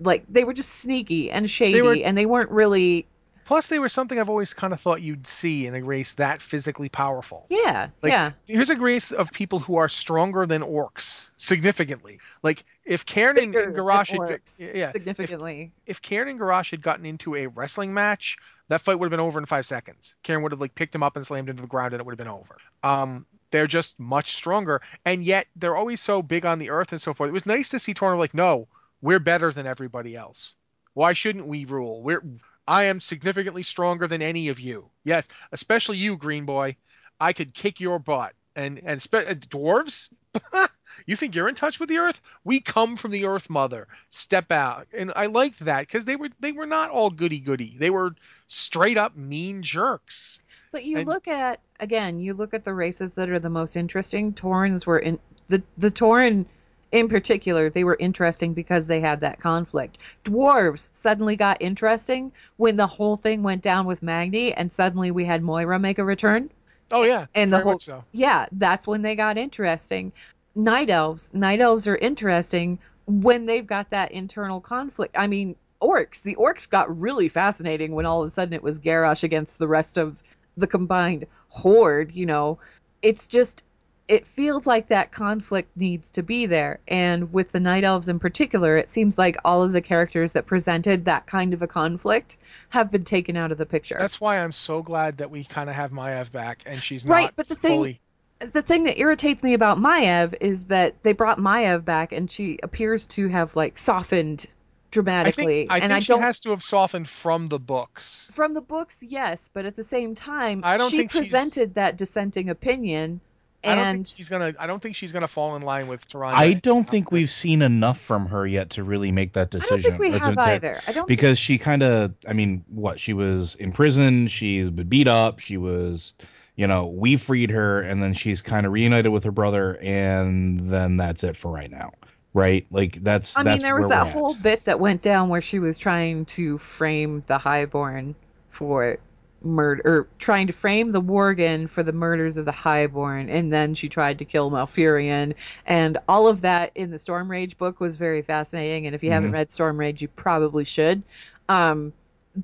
like they were just sneaky and shady, were- and they weren't really, Plus, they were something I've always kind of thought you'd see in a race that physically powerful. yeah, Like, yeah, Here's a race of people who are stronger than orcs significantly. Like if Cairne and, Garrosh had, yeah, significantly. if Cairne and Garrosh had gotten into a wrestling match, that fight would have been over in five seconds. Cairne would have like picked him up and slammed into the ground, and it would have been over. Um, they're just much stronger, and yet they're always so big on the earth and so forth. It was nice to see Torn like, no, we're better than everybody else. Why shouldn't we rule? We're I am significantly stronger than any of you. Yes, especially you, Green Boy. I could kick your butt. And and spe- uh, dwarves, you think you're in touch with the Earth? We come from the Earth Mother. Step out. And I liked that because they were they were not all goody goody. They were straight up mean jerks. But you and- look at again, you look at the races that are the most interesting. Taurens were in the the Tauren in particular, they were interesting because they had that conflict. Dwarves suddenly got interesting when the whole thing went down with Magni, and suddenly we had Moira make a return. Oh yeah, And the whole so. yeah, that's when they got interesting. Night elves, night elves are interesting when they've got that internal conflict. I mean, orcs, the orcs got really fascinating when all of a sudden it was Garrosh against the rest of the combined horde, you know. It's just it feels like that conflict needs to be there. And with the night elves in particular, it seems like all of the characters that presented that kind of a conflict have been taken out of the picture. That's why I'm so glad that we kind of have Maiev back, and she's Right, not but the thing- the thing that irritates me about Maiev is that they brought Maiev back and she appears to have like softened I dramatically. think, I and think I she don't has to have softened from the books. from the books, yes, but at the same time, I don't she think she's- presented that dissenting opinion I don't think and she's gonna. I don't think she's gonna fall in line with Tyrande. I don't think we've seen enough from her yet to really make that decision. I decision. don't think we have to- either. I don't think, because she kind of i mean what she was in prison she's been beat up she was you know we freed her and then she's kind of reunited with her brother and then that's it for right now right like that's I that's mean there was that we're at. whole bit that went down where she was trying to frame the highborn for murder or trying to frame the Worgen for the murders of the highborn and then she tried to kill Malfurion. And all of that in the Stormrage book was very fascinating and if you haven't Mhm. read Stormrage you probably should. Um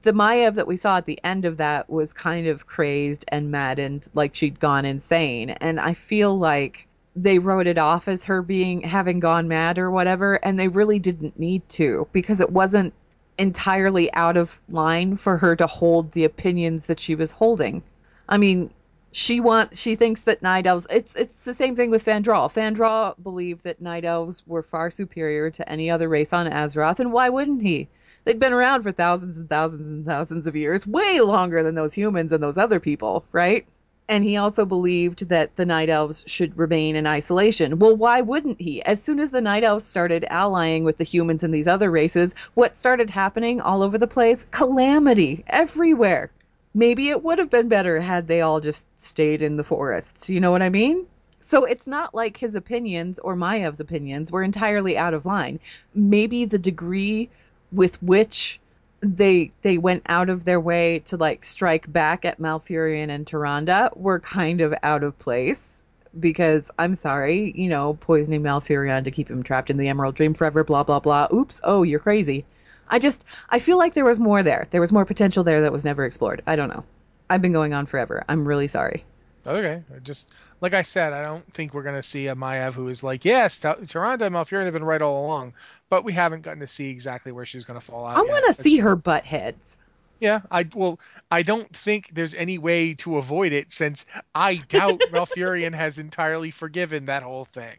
the Maiev that we saw at the end of that was kind of crazed and maddened like she'd gone insane. And I feel like they wrote it off as her being having gone mad or whatever and they really didn't need to because it wasn't entirely out of line for her to hold the opinions that she was holding. I mean, she wants she thinks that night elves it's it's the same thing with Fandral. Fandral believed that night elves were far superior to any other race on Azeroth, and why wouldn't he? They'd been around for thousands and thousands and thousands of years, way longer than those humans and those other people, right? And he also believed that the night elves should remain in isolation. Well, why wouldn't he? As soon as the night elves started allying with the humans and these other races, what started happening all over the place? Calamity everywhere. Maybe it would have been better had they all just stayed in the forests. You know what I mean? So it's not like his opinions or Maiev's opinions were entirely out of line. Maybe the degree with which they they went out of their way to like strike back at Malfurion and Tyrande were kind of out of place because I'm sorry, you know, poisoning Malfurion to keep him trapped in the Emerald Dream forever, blah blah blah. Oops, oh, you're crazy. I just I feel like there was more there. There was more potential there that was never explored. I don't know. I've been going on forever. I'm really sorry. Okay, I just like I said, I don't think we're gonna see a Maiev who is like, yes, Ta- Tyrande Malfurion have been right all along, but we haven't gotten to see exactly where she's gonna fall out. I want to see her butt heads. Yeah, I well, I don't think there's any way to avoid it since I doubt Malfurion has entirely forgiven that whole thing.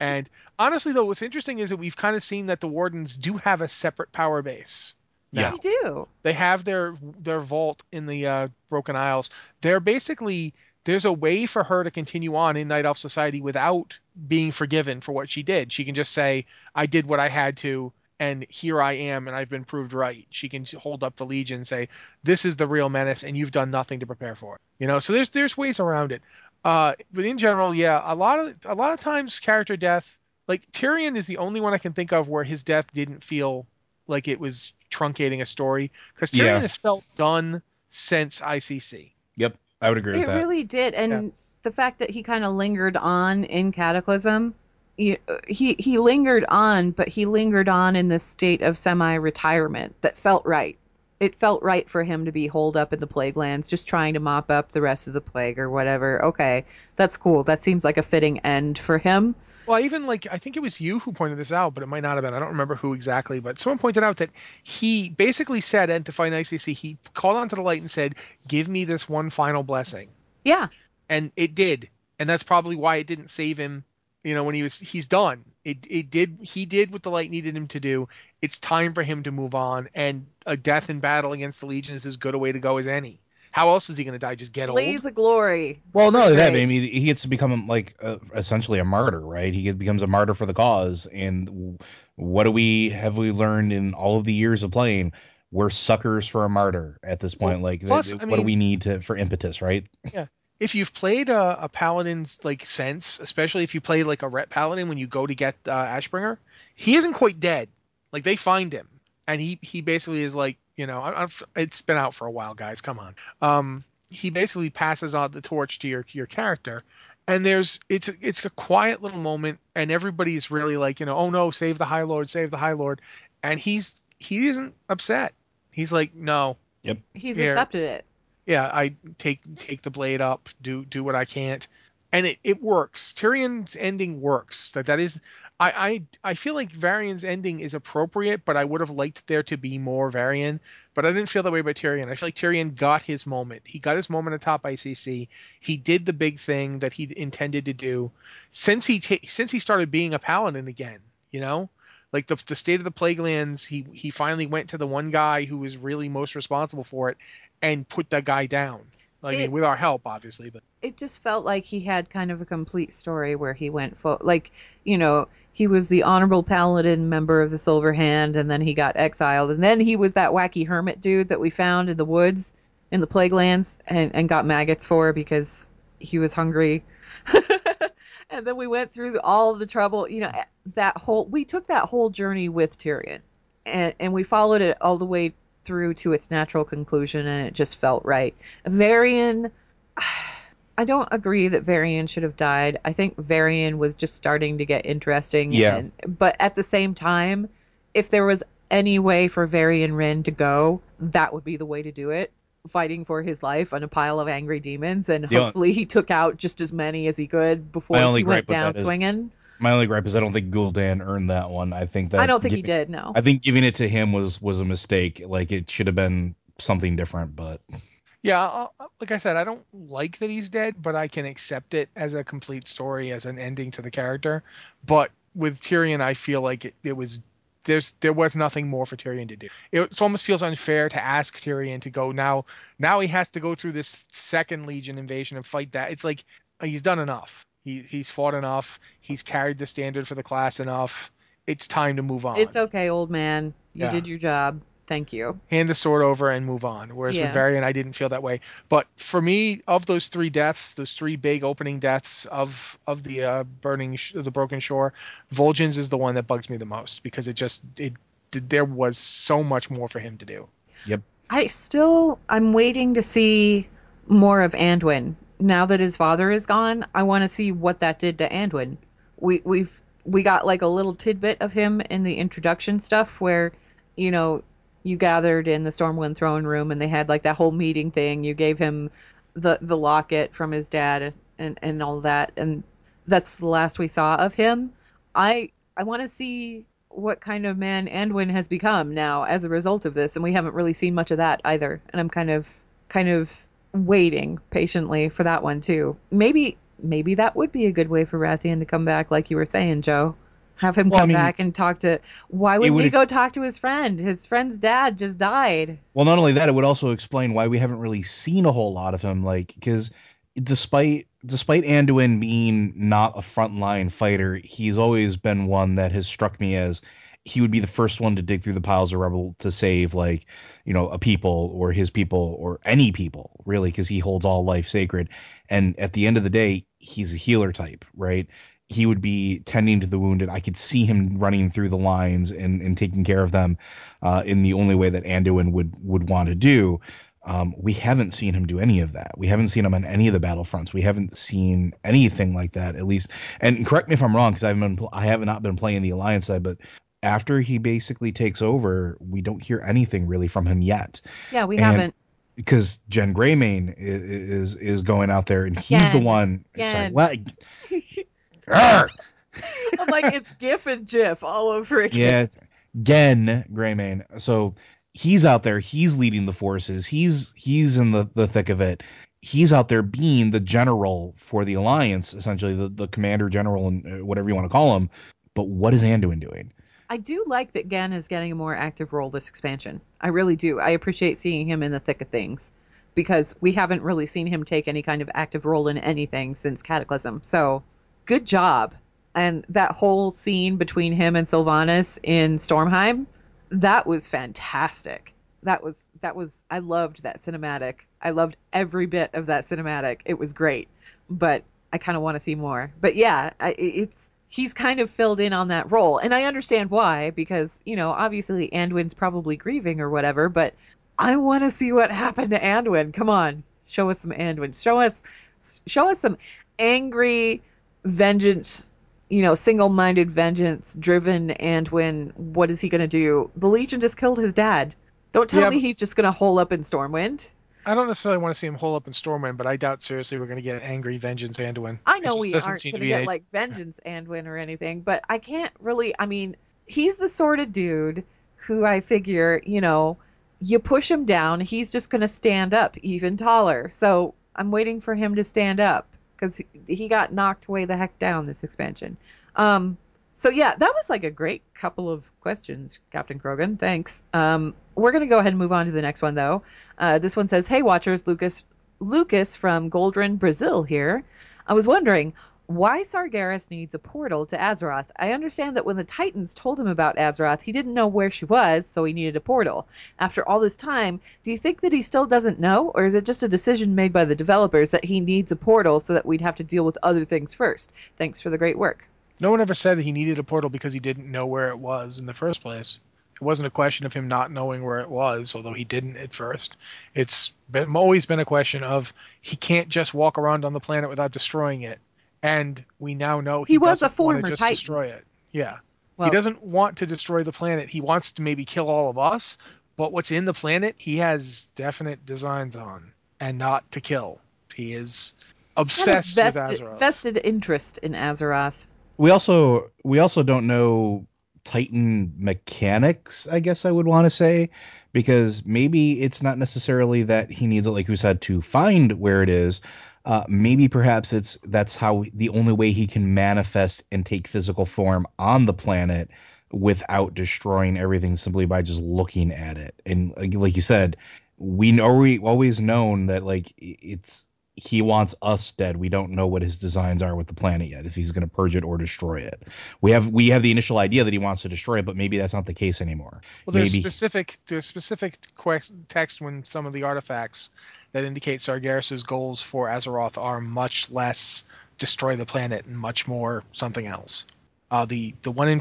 And honestly, though, what's interesting is that we've kind of seen that the Wardens do have a separate power base. Yeah. You do. They have their their vault in the uh, Broken Isles. They're basically there's a way for her to continue on in Night Elf Society without being forgiven for what she did. She can just say, "I did what I had to, and here I am, and I've been proved right." She can hold up the Legion and say, "This is the real menace, and you've done nothing to prepare for it." You know, so there's there's ways around it. Uh, but in general, yeah, a lot of a lot of times character death, like Tirion is the only one I can think of where his death didn't feel like it was truncating a story because Tirion Yeah. has felt done since ICC. Yep, I would agree with It that. really did, and the fact that he kind of lingered on in Cataclysm, he, he he lingered on, but he lingered on in this state of semi-retirement that felt right. It felt right for him to be holed up in the plague lands, just trying to mop up the rest of the plague or whatever. Okay, that's cool. That seems like a fitting end for him. Well, even like I think it was you who pointed this out, but it might not have been. I don't remember who exactly, but someone pointed out that he basically said at Define ICC, he called onto the light and said, "Give me this one final blessing," Yeah, and it did, and that's probably why it didn't save him. You know, when he was he's done. It it did he did what the light needed him to do. It's time for him to move on, and a death in battle against the Legion is as good a way to go as any. How else is he going to die? Just get blaze old? of glory. Well, no, that, Great. I mean, he gets to become like uh, essentially a martyr, right? He becomes a martyr for the cause. And what do we have we learned in all of the years of playing? We're suckers for a martyr at this point. like, plus, th- I what do we need to for impetus, right? Yeah. if you've played a, a paladin's like sense, especially if you play like a ret paladin when you go to get uh, Ashbringer, he isn't quite dead. Like they find him, and he he basically is like you know I, I've, it's been out for a while, guys. Come on. Um, he basically passes on the torch to your your character, and there's it's it's a quiet little moment, and everybody's really like you know oh no save the High Lord save the High Lord, and he's he isn't upset. He's like no Yep. He's Here. accepted it. yeah, I take take the blade up, do do what I can't, and it, it works. Tirion's ending works. That that is, I I I feel like Varian's ending is appropriate, but I would have liked there to be more Varian. But I didn't feel that way about Tirion. I feel like Tirion got his moment. He got his moment atop ICC. He did the big thing that he intended to do since he ta- since he started being a paladin again. You know, like the the state of the plague lands. He he finally went to the one guy who was really most responsible for it and put that guy down. I mean, with our help, obviously, but it just felt like he had kind of a complete story where he went full like you know he was the honorable paladin member of the silver hand and then he got exiled and then he was that wacky hermit dude that we found in the woods in the plague lands and, and got maggots for because he was hungry. And then we went through all the trouble you know eh, that whole we took that whole journey with Tirion and and we followed it all the way through to its natural conclusion and it just felt right varian I don't agree that Varian should have died. I think Varian was just starting to get interesting. Yeah. And, but at the same time, if there was any way for Varian Wrynn to go, that would be the way to do it. Fighting for his life on a pile of angry demons, and The only- hopefully he took out just as many as he could before he went down swinging. My only gripe is I don't think Gul'dan earned that one. I think that I don't think he did. No. I think giving it to him was was a mistake. Like it should have been something different. But yeah, I'll, I'll- like I said, I don't like that he's dead, but I can accept it as a complete story, as an ending to the character. But with Tirion, I feel like it, it was there's there was nothing more for Tirion to do. It almost feels unfair to ask Tirion to go now. Now he has to go through this second Legion invasion and fight that. It's like he's done enough. He he's fought enough. He's carried the standard for the class enough. It's time to move on. It's okay, old man. You Yeah. did your job. Thank you. hand the sword over and move on. Whereas Yeah. with Varian, I didn't feel that way. But for me, of those three deaths, those three big opening deaths of of the uh, burning, sh- the broken shore, Vol'jin's is the one that bugs me the most because it just it there was so much more for him to do. Yep. I still I'm waiting to see more of Anduin. Now that his father is gone, I want to see what that did to Anduin. We we've we got like a little tidbit of him in the introduction stuff where, you know, you gathered in the Stormwind throne room and they had like that whole meeting thing. You gave him the the locket from his dad and and all that and that's the last we saw of him. I I want to see what kind of man Anduin has become now as a result of this, and we haven't really seen much of that either. And I'm kind of kind of waiting patiently for that one too. Maybe maybe that would be a good way for Wrathion to come back, like you were saying, Joe. Have him Well, I come mean, back and talk to. Why wouldn't he go talk to his friend? His friend's dad just died. well, not only that, it would also explain why we haven't really seen a whole lot of him. Like because despite despite Anduin being not a frontline fighter, he's always been one that has struck me as he would be the first one to dig through the piles of rubble to save like you know a people or his people or any people really because he holds all life sacred and at the end of the day he's a healer type right he would be tending to the wounded i could see him running through the lines and, and taking care of them uh, in the only way that anduin would would want to do um, we haven't seen him do any of that. We haven't seen him on any of the battlefronts. We haven't seen anything like that, at least. And correct me if I'm wrong, because I've been I have not been playing the alliance side, but after he basically takes over, we don't hear anything really from him yet. Yeah, we And- haven't. Because Jen Greymane i- i- is is going out there, and he's the one. Sorry, what? I'm like it's GIF and GIF all over again. yeah, Genn Greymane. So he's out there. He's leading the forces. He's he's in the the thick of it. He's out there being the general for the alliance, essentially the the commander general and uh, whatever you want to call him. But what is Anduin doing? I do like that Genn is getting a more active role this expansion. I really do. I appreciate seeing him in the thick of things because we haven't really seen him take any kind of active role in anything since Cataclysm. So, good job. And that whole scene between him and Sylvanas in Stormheim, that was fantastic. that was that was I loved that cinematic. I loved every bit of that cinematic. It was great, but I kind of want to see more. But yeah, I, it's he's kind of filled in on that role, and I understand why because you know obviously Anduin's probably grieving or whatever, but I want to see what happened to Anduin. Come on, show us some Anduin. Show us show us some angry vengeance you know, single-minded vengeance driven Anduin what is he going to do? The Legion just killed his dad. Don't tell Yeah, me he's just going to hole up in Stormwind. I don't necessarily want to see him hole up in Stormwind, but I doubt seriously we're going to get an angry vengeance Anduin. I know we aren't going to get a- like vengeance Anduin or anything, but I can't really. I mean, he's the sort of dude who I figure, you know, you push him down, he's just going to stand up even taller. So I'm waiting for him to stand up because he, he got knocked way the heck down this expansion. Um, so yeah, that was like a great couple of questions, Captain Krogan. Thanks. Um, we're gonna go ahead and move on to the next one though. Uh, this one says, "Hey watchers, Lucas, Lucas from Goldrinn, Brazil here. I was wondering." Why Sargeras needs a portal to Azeroth? I understand that when the Titans told him about Azeroth, he didn't know where she was, so he needed a portal. After all this time, do you think that he still doesn't know, or is it just a decision made by the developers that he needs a portal so that we'd have to deal with other things first? Thanks for the great work. No one ever said that he needed a portal because he didn't know where it was in the first place. It wasn't a question of him not knowing where it was, although he didn't at first. It's been, always been a question of he can't just walk around on the planet without destroying it. And we now know he, He was a former just Titan. destroy it. Yeah. Well, he doesn't want to destroy the planet. He wants to maybe kill all of us, but what's in the planet, he has definite designs on, and not to kill. He is he's got a obsessed with vested, Azeroth. vested interest in Azeroth. We also we also don't know Titan mechanics, I guess I would want to say, because maybe it's not necessarily that he needs it, like you said, to find where it is. Uh, maybe perhaps it's that's how the only way he can manifest and take physical form on the planet without destroying everything simply by just looking at it. And like, like you said, we know we always known that like it's he wants us dead. We don't know what his designs are with the planet yet. If he's going to purge it or destroy it, we have we have the initial idea that he wants to destroy it, but maybe that's not the case anymore. Well, there's maybe specific there's specific text when some of the artifacts that indicate Sargeras's goals for Azeroth are much less destroy the planet and much more something else. Uh, the the one in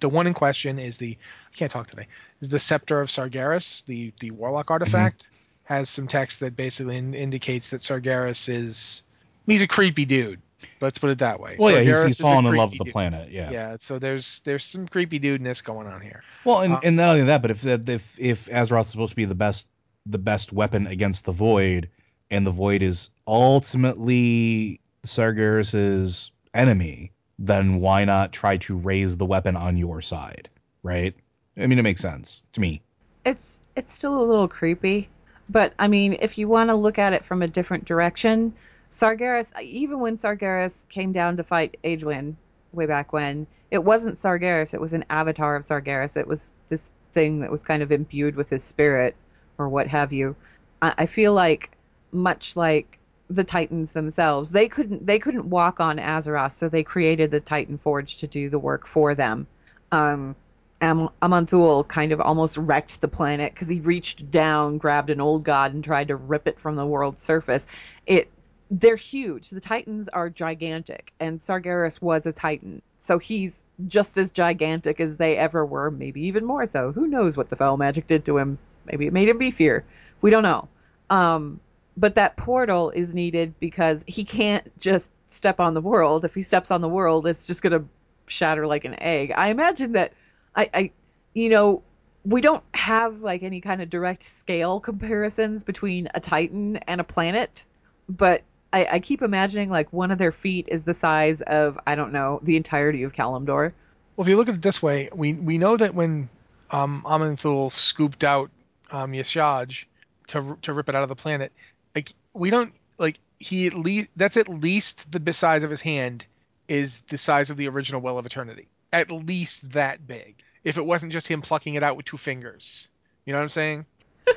the one in question is the I can't talk today is the Scepter of Sargeras, the the Warlock artifact has some text that basically in, indicates that Sargeras is he's a creepy dude. Let's put it that way. well, yeah, he's, Sargeras he's fallen in love with the dude. planet. Yeah. Yeah, so there's there's some creepy dudeness going on here. Well, and, Uh, and not only that, but if that if if Azeroth's supposed to be the best the best weapon against the Void, and the Void is ultimately Sargeras's enemy, then why not try to raise the weapon on your side, right? I mean, it makes sense to me. It's it's still a little creepy, but I mean, if you want to look at it from a different direction, Sargeras, even when Sargeras came down to fight Aegwynn way back when, it wasn't Sargeras, it was an avatar of Sargeras. It was this thing that was kind of imbued with his spirit or what have you. I, I feel like much like the Titans themselves, they couldn't they couldn't walk on Azeroth, so they created the Titan Forge to do the work for them. Um, Am- Aman'Thul kind of almost wrecked the planet because he reached down, grabbed an old god, and tried to rip it from the world's surface. It they're huge. The Titans are gigantic, and Sargeras was a Titan, so he's just as gigantic as they ever were, maybe even more so. Who knows what the foul magic did to him? Maybe it made him beefier. We don't know. Um, but that portal is needed because he can't just step on the world. If he steps on the world, it's just gonna shatter like an egg. I imagine that I, I you know, we don't have like any kind of direct scale comparisons between a Titan and a planet, but I, I keep imagining like one of their feet is the size of I don't know the entirety of Kalimdor. Well, if you look at it this way, we we know that when um, Aman'Thul scooped out um, Y'Shaarj to to rip it out of the planet, like we don't like he at least that's at least the size of his hand is the size of the original Well of Eternity. At least that big. If it wasn't just him plucking it out with two fingers, you know what I'm saying?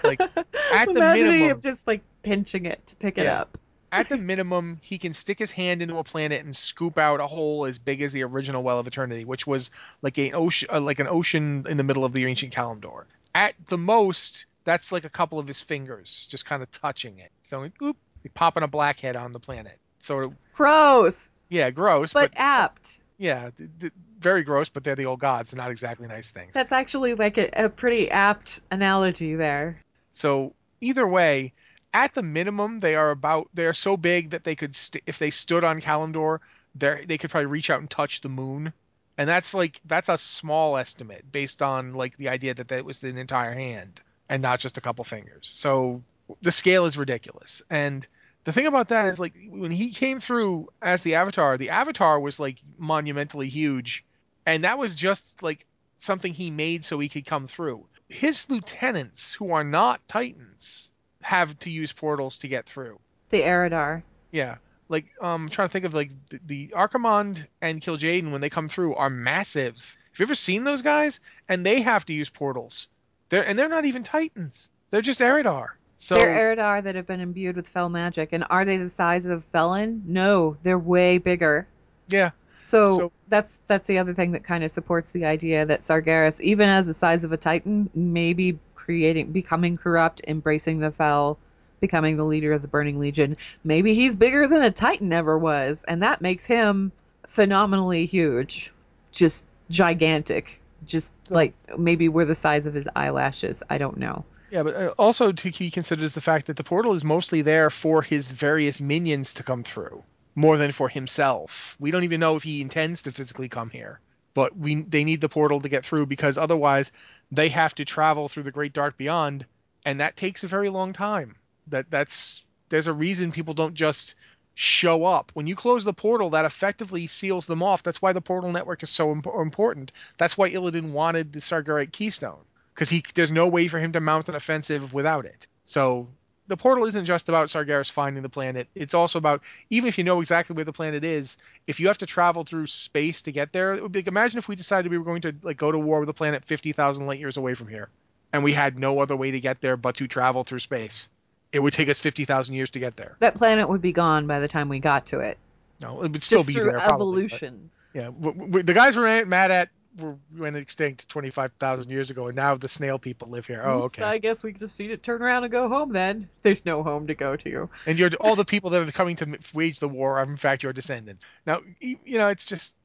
Like at the minimum, just like pinching it to pick it Yeah. up. at the minimum, he can stick his hand into a planet and scoop out a hole as big as the original Well of Eternity, which was like an ocean, uh, like an ocean in the middle of the ancient Kalimdor. At the most, that's like a couple of his fingers just kind of touching it, going oop, popping a blackhead on the planet. Sort of Gross, yeah, gross, but, but, apt. yeah, th- th- very gross. But they're the old gods. They're not exactly nice things. That's actually like a, a pretty apt analogy there. So either way, at the minimum, they are about they are so big that they could st- if they stood on Kalimdor, they they could probably reach out and touch the moon, and that's like that's a small estimate based on like the idea that that was an entire hand and not just a couple fingers. So the scale is ridiculous, and the thing about that is like when he came through as the Avatar, the Avatar was like monumentally huge, and that was just like something he made so he could come through. His lieutenants, who are not Titans, have to use portals to get through. The Eridar. Yeah, like um, I'm trying to think of like the, the Archimonde and Kil'jaeden when they come through are massive. Have you ever seen those guys? And they have to use portals. They're and they're not even Titans. They're just Eridar. So they're Eridar that have been imbued with fel magic, and are they the size of Velen? No, they're way bigger. yeah, So, So- that's that's the other thing that kind of supports the idea that Sargeras, even as the size of a Titan, maybe creating, becoming corrupt, embracing the fel, becoming the leader of the Burning Legion. Maybe he's bigger than a Titan ever was, and that makes him phenomenally huge, just gigantic. Just like maybe we're the size of his eyelashes. I don't know. Yeah, but uh, also considered is the fact that the portal is mostly there for his various minions to come through, more than for himself. We don't even know if he intends to physically come here, but we they need the portal to get through because otherwise they have to travel through the Great Dark Beyond, and that takes a very long time. That that's there's a reason people don't just show up. When you close the portal, that effectively seals them off. That's why the portal network is so imp- important. That's why Illidan wanted the Sargerite Keystone because he there's no way for him to mount an offensive without it. So the portal isn't just about Sargeras finding the planet. It's also about even if you know exactly where the planet is, if you have to travel through space to get there, it would be like imagine if we decided we were going to like go to war with a planet 50,000 light years away from here, and we had no other way to get there but to travel through space. It would take us 50,000 years to get there. That planet would be gone by the time we got to it. No, it would still Just be through there. probably, but- evolution. yeah, w- w- the guys we're mad at were went extinct 25,000 years ago, and now the snail people live here. Oh, Oops, okay. I guess we just need to turn around and go home then. There's no home to go to. and you're all the people that are coming to wage the war are in fact your descendants. Now, you know, it's just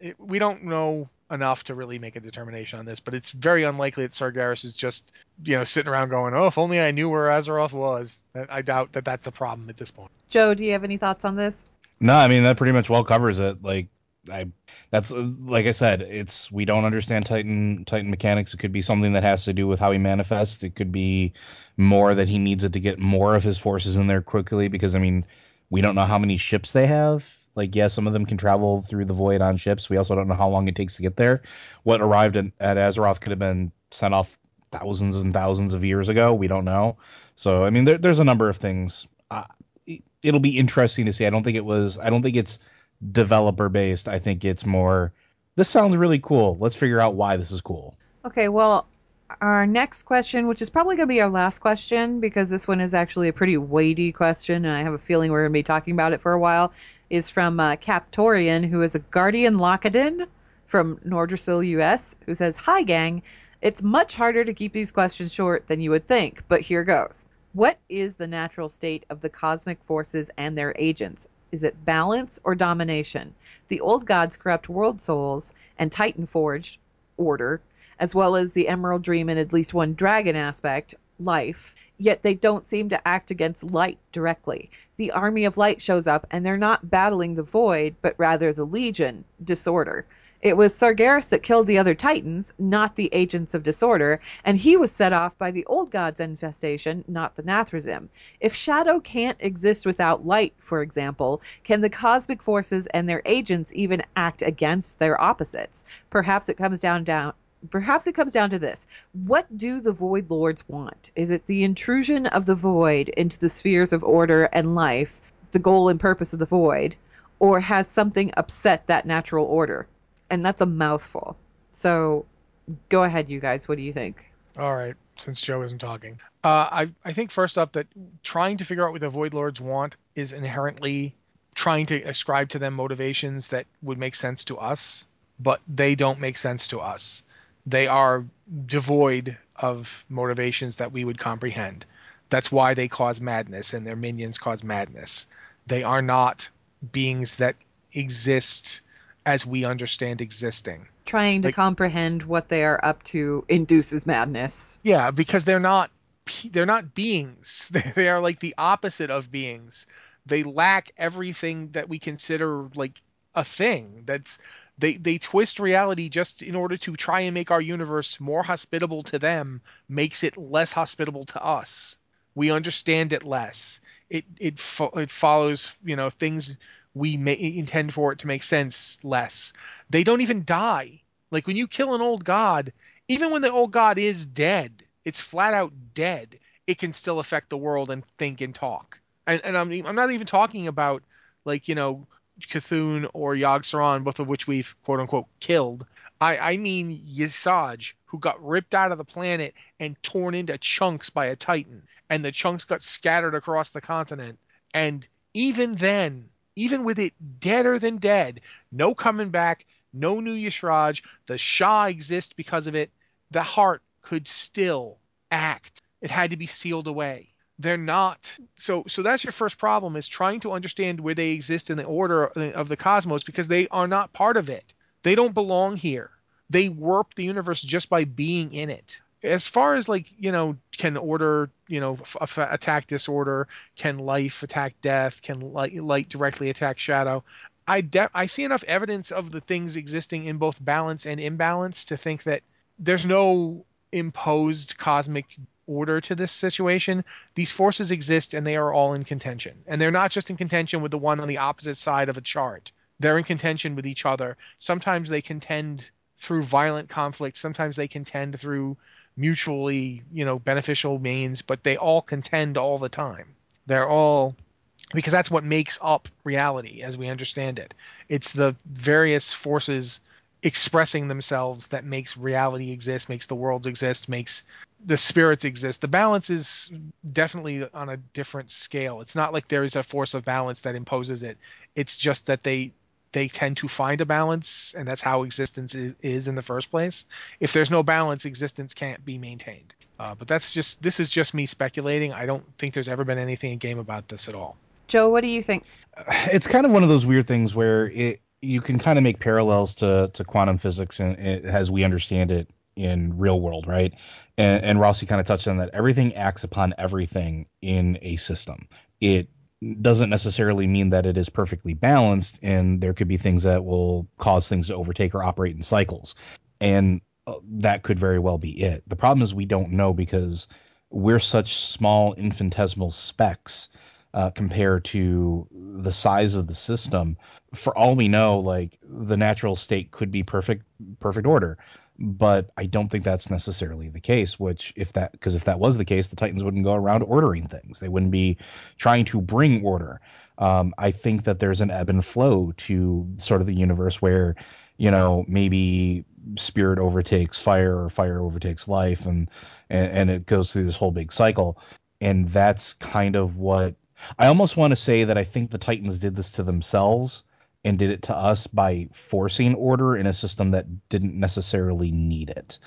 it, we don't know enough to really make a determination on this, but it's very unlikely that Sargeras is just you know sitting around going, "Oh, if only I knew where Azeroth was." I I doubt that that's a problem at this point. Joe, do you have any thoughts on this? No, I mean that pretty much well covers it. Like I that's uh, like I said, it's we don't understand Titan Titan mechanics. It could be something that has to do with how he manifests. It could be more that he needs it to get more of his forces in there quickly because I mean, we don't know how many ships they have. Like yes, some of them can travel through the void on ships. We also don't know how long it takes to get there. What arrived at, at Azeroth could have been sent off thousands and thousands of years ago. We don't know. So I mean, there, there's a number of things. Uh, it- it'll be interesting to see. I don't think it was. I don't think it's developer based. I think it's more. This sounds really cool. Let's figure out why this is cool. Okay, well, our next question, which is probably going to be our last question because this one is actually a pretty weighty question, and I have a feeling we're going to be talking about it for a while, is from uh, Captorian, who is a Guardian Lockadin from Nordrassil US, who says, Hi, gang. It's much harder to keep these questions short than you would think, but here goes. What is the natural state of the cosmic forces and their agents? Is it balance or domination? The old gods corrupt world souls and Titan forged order, as well as the Emerald Dream and at least one dragon aspect, life, yet they don't seem to act against light directly. The army of light shows up and they're not battling the void, but rather the legion, disorder. It was Sargeras that killed the other Titans, not the agents of disorder, and he was set off by the old god's infestation, not the Nathrezim. If shadow can't exist without light, for example, can the cosmic forces and their agents even act against their opposites? Perhaps it comes down down perhaps it comes down to this. What do the void lords want? Is it the intrusion of the void into the spheres of order and life, the goal and purpose of the void, or has something upset that natural order? And that's a mouthful. So go ahead you guys, what do you think? All right, since Joe isn't talking, uh, I I think first up that trying to figure out what the Void Lords want is inherently trying to ascribe to them motivations that would make sense to us, but they don't make sense to us. They are devoid of motivations that we would comprehend. That's why they cause madness and their minions cause madness. They are not beings that exist as we understand existing. Trying to Like- comprehend what they are up to induces madness. Yeah, because they're not they're not beings. They, are like the opposite of beings. They lack everything that we consider like a thing. That's they they twist reality just in order to try and make our universe more hospitable to them, makes it less hospitable to us. We understand it less. It it fo- it follows, you know, things we may intend for it to make sense less. They don't even die. Like when you kill an old god, even when the old god is dead, it's flat out dead. It can still affect the world and think and talk. And, and I'm I'm not even talking about like you know Cthulhu or Yogg Saron, both of which we've quote unquote killed. I I mean Y'Shaarj, who got ripped out of the planet and torn into chunks by a Titan, and the chunks got scattered across the continent. And even then, even with it deader than dead, no coming back, no new Y'Shaarj, the Sha exists because of it. The heart could still act. It had to be sealed away. They're not. So so that's your first problem is trying to understand where they exist in the order of the cosmos because they are not part of it. They don't belong here. They warp the universe just by being in it. As far as like, you know, can order, you know, f- attack disorder, can life attack death, can light, light directly attack shadow. I de- I see enough evidence of the things existing in both balance and imbalance to think that there's no imposed cosmic order to this situation. These forces exist and they are all in contention. And they're not just in contention with the one on the opposite side of a chart. They're in contention with each other. Sometimes they contend through violent conflict, sometimes they contend through mutually, you know, beneficial means, but they all contend all the time. They're all because that's what makes up reality as we understand it. It's the various forces expressing themselves that makes reality exist, makes the worlds exist, makes the spirits exist. The balance is definitely on a different scale. It's not like there is a force of balance that imposes it. It's just that they they tend to find a balance and that's how existence is, is in the first place. If there's no balance, existence can't be maintained. Uh, but that's just this is just me speculating. I don't think there's ever been anything in game about this at all. Joe, what do you think? it's kind of one of those weird things where it you can kind of make parallels to to quantum physics and it, as we understand it in real world, right? And, and Rossi kind of touched on that. Everything acts upon everything in a system. It doesn't necessarily mean that it is perfectly balanced, and there could be things that will cause things to overtake or operate in cycles, and uh, that could very well be it. The problem is we don't know because we're such small infinitesimal specks uh, compared to the size of the system. For all we know, like the natural state could be perfect, perfect order, but I don't think that's necessarily the case. Which, if that, because if that was the case, the Titans wouldn't go around ordering things. They wouldn't be trying to bring order. Um, I think that there's an ebb and flow to sort of the universe where, you know, maybe spirit overtakes fire or fire overtakes life, and and, and it goes through this whole big cycle. And that's kind of what I almost want to say that I think the Titans did this to themselves and did it to us by forcing order in a system that didn't necessarily need it.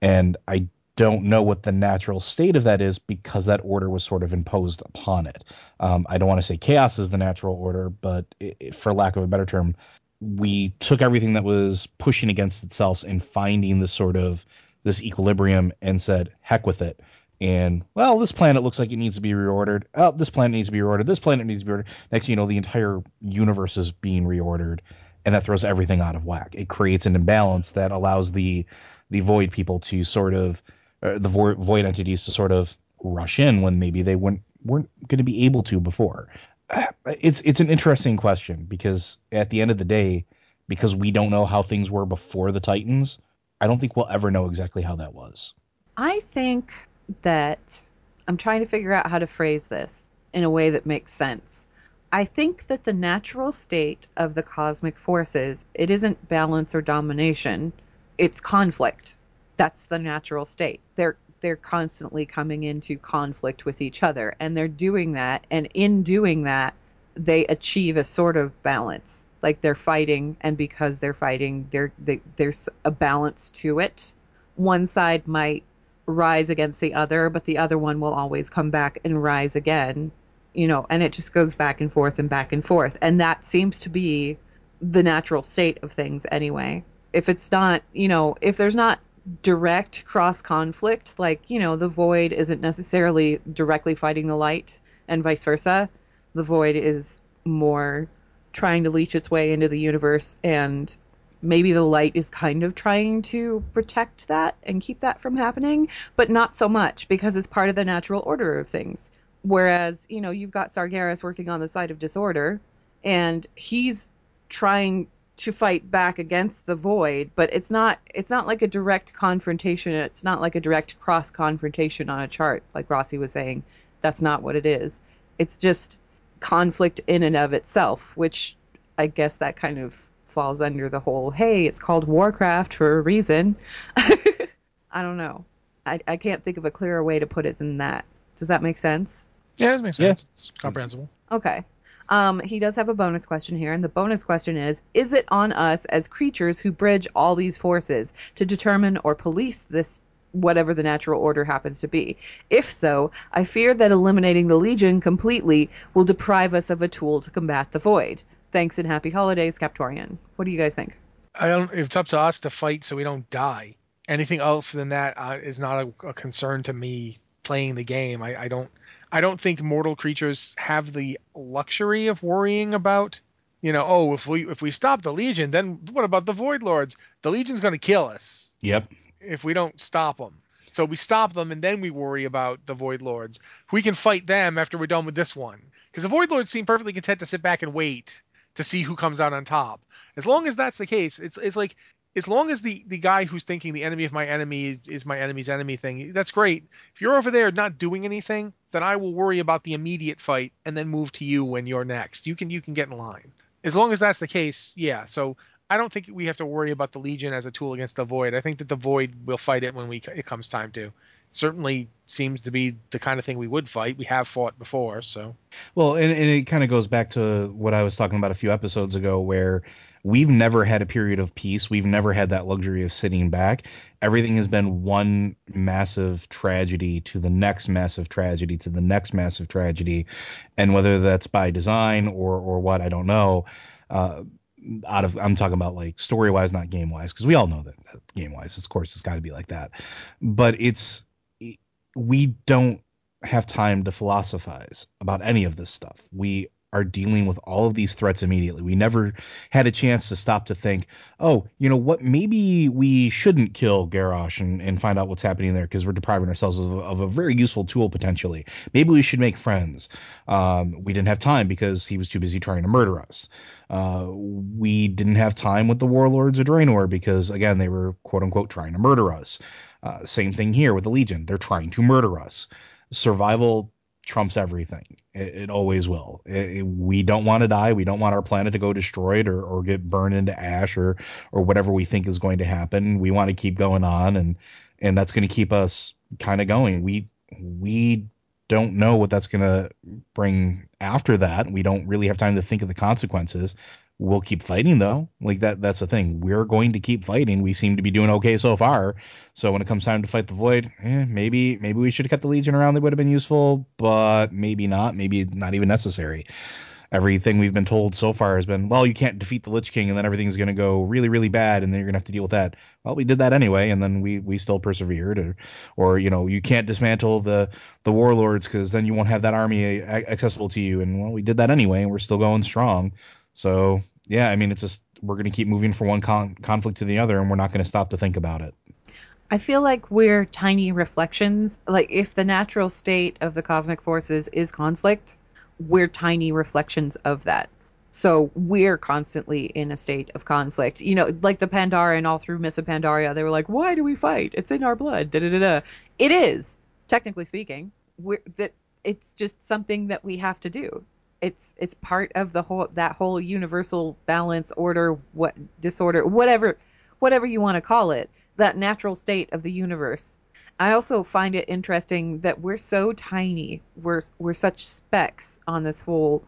And I don't know what the natural state of that is because that order was sort of imposed upon it. Um, I don't want to say chaos is the natural order, but it, it, for lack of a better term, we took everything that was pushing against itself and finding this sort of this equilibrium and said, heck with it and well, this planet looks like it needs to be reordered. Oh, this planet needs to be reordered. This planet needs to be reordered. Next, you know, the entire universe is being reordered, and that throws everything out of whack. It creates an imbalance that allows the the void people to sort of uh, the void, void entities to sort of rush in when maybe they weren't weren't going to be able to before. Uh, it's it's an interesting question because at the end of the day, because we don't know how things were before the Titans, I don't think we'll ever know exactly how that was. I think that I'm trying to figure out how to phrase this in a way that makes sense. I think that the natural state of the cosmic forces, it isn't balance or domination, it's conflict. That's the natural state. They're they're constantly coming into conflict with each other and they're doing that and in doing that they achieve a sort of balance. Like they're fighting and because they're fighting, they, there's a balance to it. One side might rise against the other, but the other one will always come back and rise again. You know, and it just goes back and forth and back and forth. And that seems to be the natural state of things anyway. If it's not, you know, if there's not direct cross conflict, like, you know, the void isn't necessarily directly fighting the light and vice versa. The void is more trying to leech its way into the universe and maybe the light is kind of trying to protect that and keep that from happening, but not so much because it's part of the natural order of things. Whereas, you know, you've got Sargeras working on the side of disorder and he's trying to fight back against the void, but it's not it's not like a direct confrontation. It's not like a direct cross confrontation on a chart, like Rossi was saying. That's not what it is. It's just conflict in and of itself, which I guess that kind of falls under the whole hey, it's called Warcraft for a reason. I don't know. I, I can't think of a clearer way to put it than that. Does that make sense? Yeah, it makes sense. Yeah. It's comprehensible. Okay. Um, he does have a bonus question here, and the bonus question is Is it on us as creatures who bridge all these forces to determine or police this whatever the natural order happens to be? If so, I fear that eliminating the Legion completely will deprive us of a tool to combat the void. Thanks and happy holidays, Captorian. What do you guys think? I don't. It's up to us to fight so we don't die. Anything else than that uh, is not a, a, concern to me playing the game. I, I don't. I don't think mortal creatures have the luxury of worrying about, you know, oh, if we if we stop the Legion, then what about the Void Lords? The Legion's going to kill us. Yep. If we don't stop them. So we stop them and then we worry about the Void Lords. We can fight them after we're done with this one. Because the Void Lords seem perfectly content to sit back and wait to see who comes out on top. As long as that's the case, it's it's like as long as the the guy who's thinking the enemy of my enemy is, is, my enemy's enemy thing, that's great. If you're over there not doing anything, then I will worry about the immediate fight and then move to you when you're next. You can you can get in line. As long as that's the case, yeah. So I don't think we have to worry about the Legion as a tool against the Void. I think that the Void will fight it when we it comes time to certainly seems to be the kind of thing we would fight. We have fought before, so. Well, and, and it kind of goes back to what I was talking about a few episodes ago, where we've never had a period of peace. We've never had that luxury of sitting back. Everything has been one massive tragedy to the next massive tragedy to the next massive tragedy, and whether that's by design or or what, I don't know. Uh, out of I'm talking about like story wise, not game wise, because we all know that, that game wise, of course, it's got to be like that. But it's we don't have time to philosophize about any of this stuff. We are dealing with all of these threats immediately. We never had a chance to stop to think, oh, you know what? Maybe we shouldn't kill Garrosh and, and find out what's happening there because we're depriving ourselves of, of, a very useful tool potentially. Maybe we should make friends. Um, we didn't have time because he was too busy trying to murder us. Uh, we didn't have time with the warlords of Draenor because, again, they were quote unquote trying to murder us. Uh, same thing here with the Legion. They're trying to murder us. Survival trumps everything. It, it always will. It, it, we don't want to die. We don't want our planet to go destroyed or, or get burned into ash or or whatever we think is going to happen. We want to keep going on, and and that's going to keep us kind of going. We we don't know what that's going to bring after that. We don't really have time to think of the consequences we'll keep fighting though. Like that that's the thing. We're going to keep fighting. We seem to be doing okay so far. So when it comes time to fight the void, eh, maybe maybe we should have kept the legion around. They would have been useful, but maybe not. Maybe not even necessary. Everything we've been told so far has been, well, you can't defeat the Lich King, and then everything's going to go really, really bad, and then you're going to have to deal with that. Well, we did that anyway, and then we we still persevered. Or, or you know, you can't dismantle the the warlords because then you won't have that army accessible to you. And well, we did that anyway, and we're still going strong. So yeah, I mean, it's just we're going to keep moving from one con- conflict to the other, and we're not going to stop to think about it. I feel like we're tiny reflections. Like if the natural state of the cosmic forces is conflict, we're tiny reflections of that. So we're constantly in a state of conflict. You know, like the Pandaren all through Mists of Pandaria, they were like, "Why do we fight? It's in our blood." Da da da da. It is, technically speaking, we're, that it's just something that we have to do it's it's part of the whole that whole universal balance order what disorder whatever whatever you want to call it that natural state of the universe i also find it interesting that we're so tiny we're we're such specks on this whole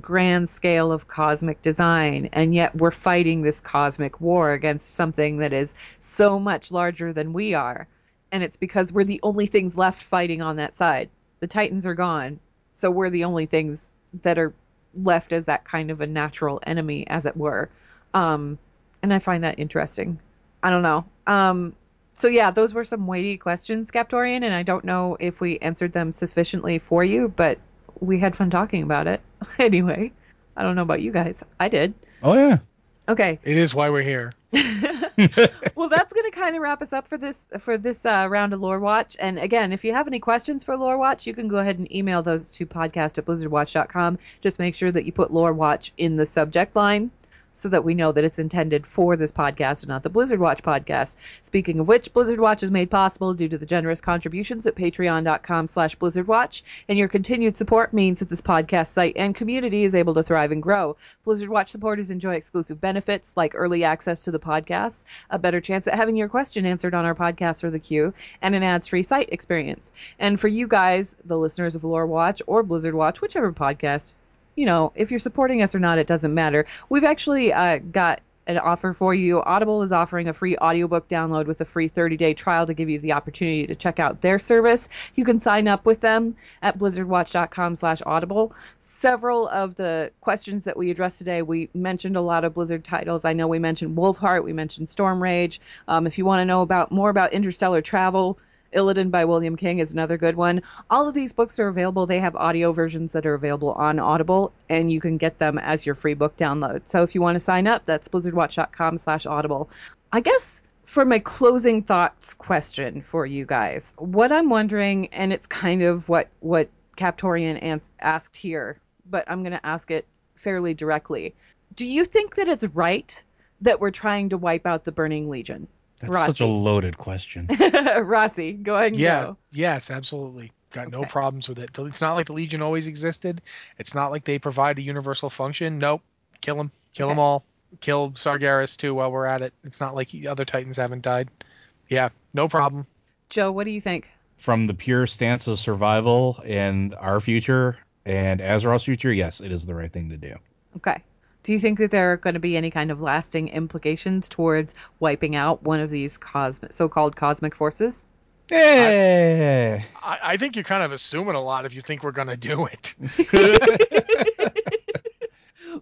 grand scale of cosmic design and yet we're fighting this cosmic war against something that is so much larger than we are and it's because we're the only things left fighting on that side. The Titans are gone, so we're the only things that are left as that kind of a natural enemy, as it were. Um, and I find that interesting. I don't know. Um, so yeah, those were some weighty questions, Skeptorian, and I don't know if we answered them sufficiently for you, but we had fun talking about it. anyway, I don't know about you guys. I did. Oh yeah. Okay. It is why we're here. well, that's going to kind of wrap us up for this for this uh, round of Lore Watch. And again, if you have any questions for Lore Watch, you can go ahead and email those to podcast at blizzardwatch.com. Just make sure that you put Lore Watch in the subject line so that we know that it's intended for this podcast and not the Blizzard Watch podcast. Speaking of which, Blizzard Watch is made possible due to the generous contributions at patreon.com slash blizzardwatch, and your continued support means that this podcast site and community is able to thrive and grow. Blizzard Watch supporters enjoy exclusive benefits like early access to the podcast, a better chance at having your question answered on our podcast or the queue, and an ads-free site experience. And for you guys, the listeners of Lore Watch or Blizzard Watch, whichever podcast you know, if you're supporting us or not, it doesn't matter. We've actually uh, got an offer for you. Audible is offering a free audiobook download with a free 30-day trial to give you the opportunity to check out their service. You can sign up with them at blizzardwatch.com/audible. Several of the questions that we addressed today, we mentioned a lot of Blizzard titles. I know we mentioned Wolfheart, we mentioned Stormrage. Um, if you want to know about more about interstellar travel, Illidan by William King is another good one. All of these books are available. They have audio versions that are available on Audible, and you can get them as your free book download. So if you want to sign up, that's blizzardwatch.com slash audible. I guess for my closing thoughts question for you guys, what I'm wondering, and it's kind of what, what Captorian asked here, but I'm going to ask it fairly directly. Do you think that it's right that we're trying to wipe out the Burning Legion? That's Rossi. such a loaded question. Rossi, go ahead and yeah, go. Yes, absolutely. Got no problems with it. It's not like the Legion always existed. It's not like they provide a universal function. Nope. Kill them. Kill okay. them all. Kill Sargeras too while we're at it. It's not like other Titans haven't died. Yeah, no problem. Joe, what do you think? From the pure stance of survival and our future and Azeroth's future, yes, it is the right thing to do. Okay. Do you think that there are going to be any kind of lasting implications towards wiping out one of these cosmic, so-called cosmic forces? Yeah. I, I, think you're kind of assuming a lot if you think we're going to do it.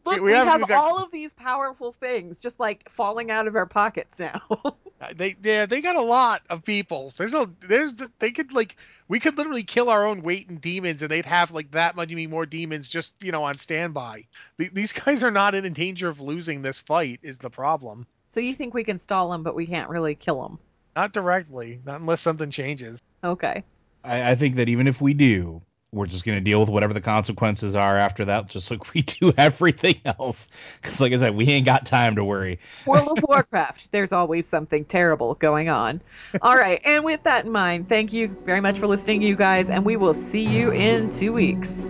Look, we, we have, have got... all of these powerful things just like falling out of our pockets now. Uh, they yeah they got a lot of people. There's a there's they could like we could literally kill our own weight in demons and they'd have like that many more demons just you know on standby. These guys are not in danger of losing this fight is the problem. So you think we can stall them, but we can't really kill them? Not directly, not unless something changes. Okay. I, I think that even if we do, we're just going to deal with whatever the consequences are after that, just like we do everything else. Because, like I said, we ain't got time to worry. World of Warcraft, there's always something terrible going on. All right, and with that in mind, thank you very much for listening, you guys, and we will see you in two weeks.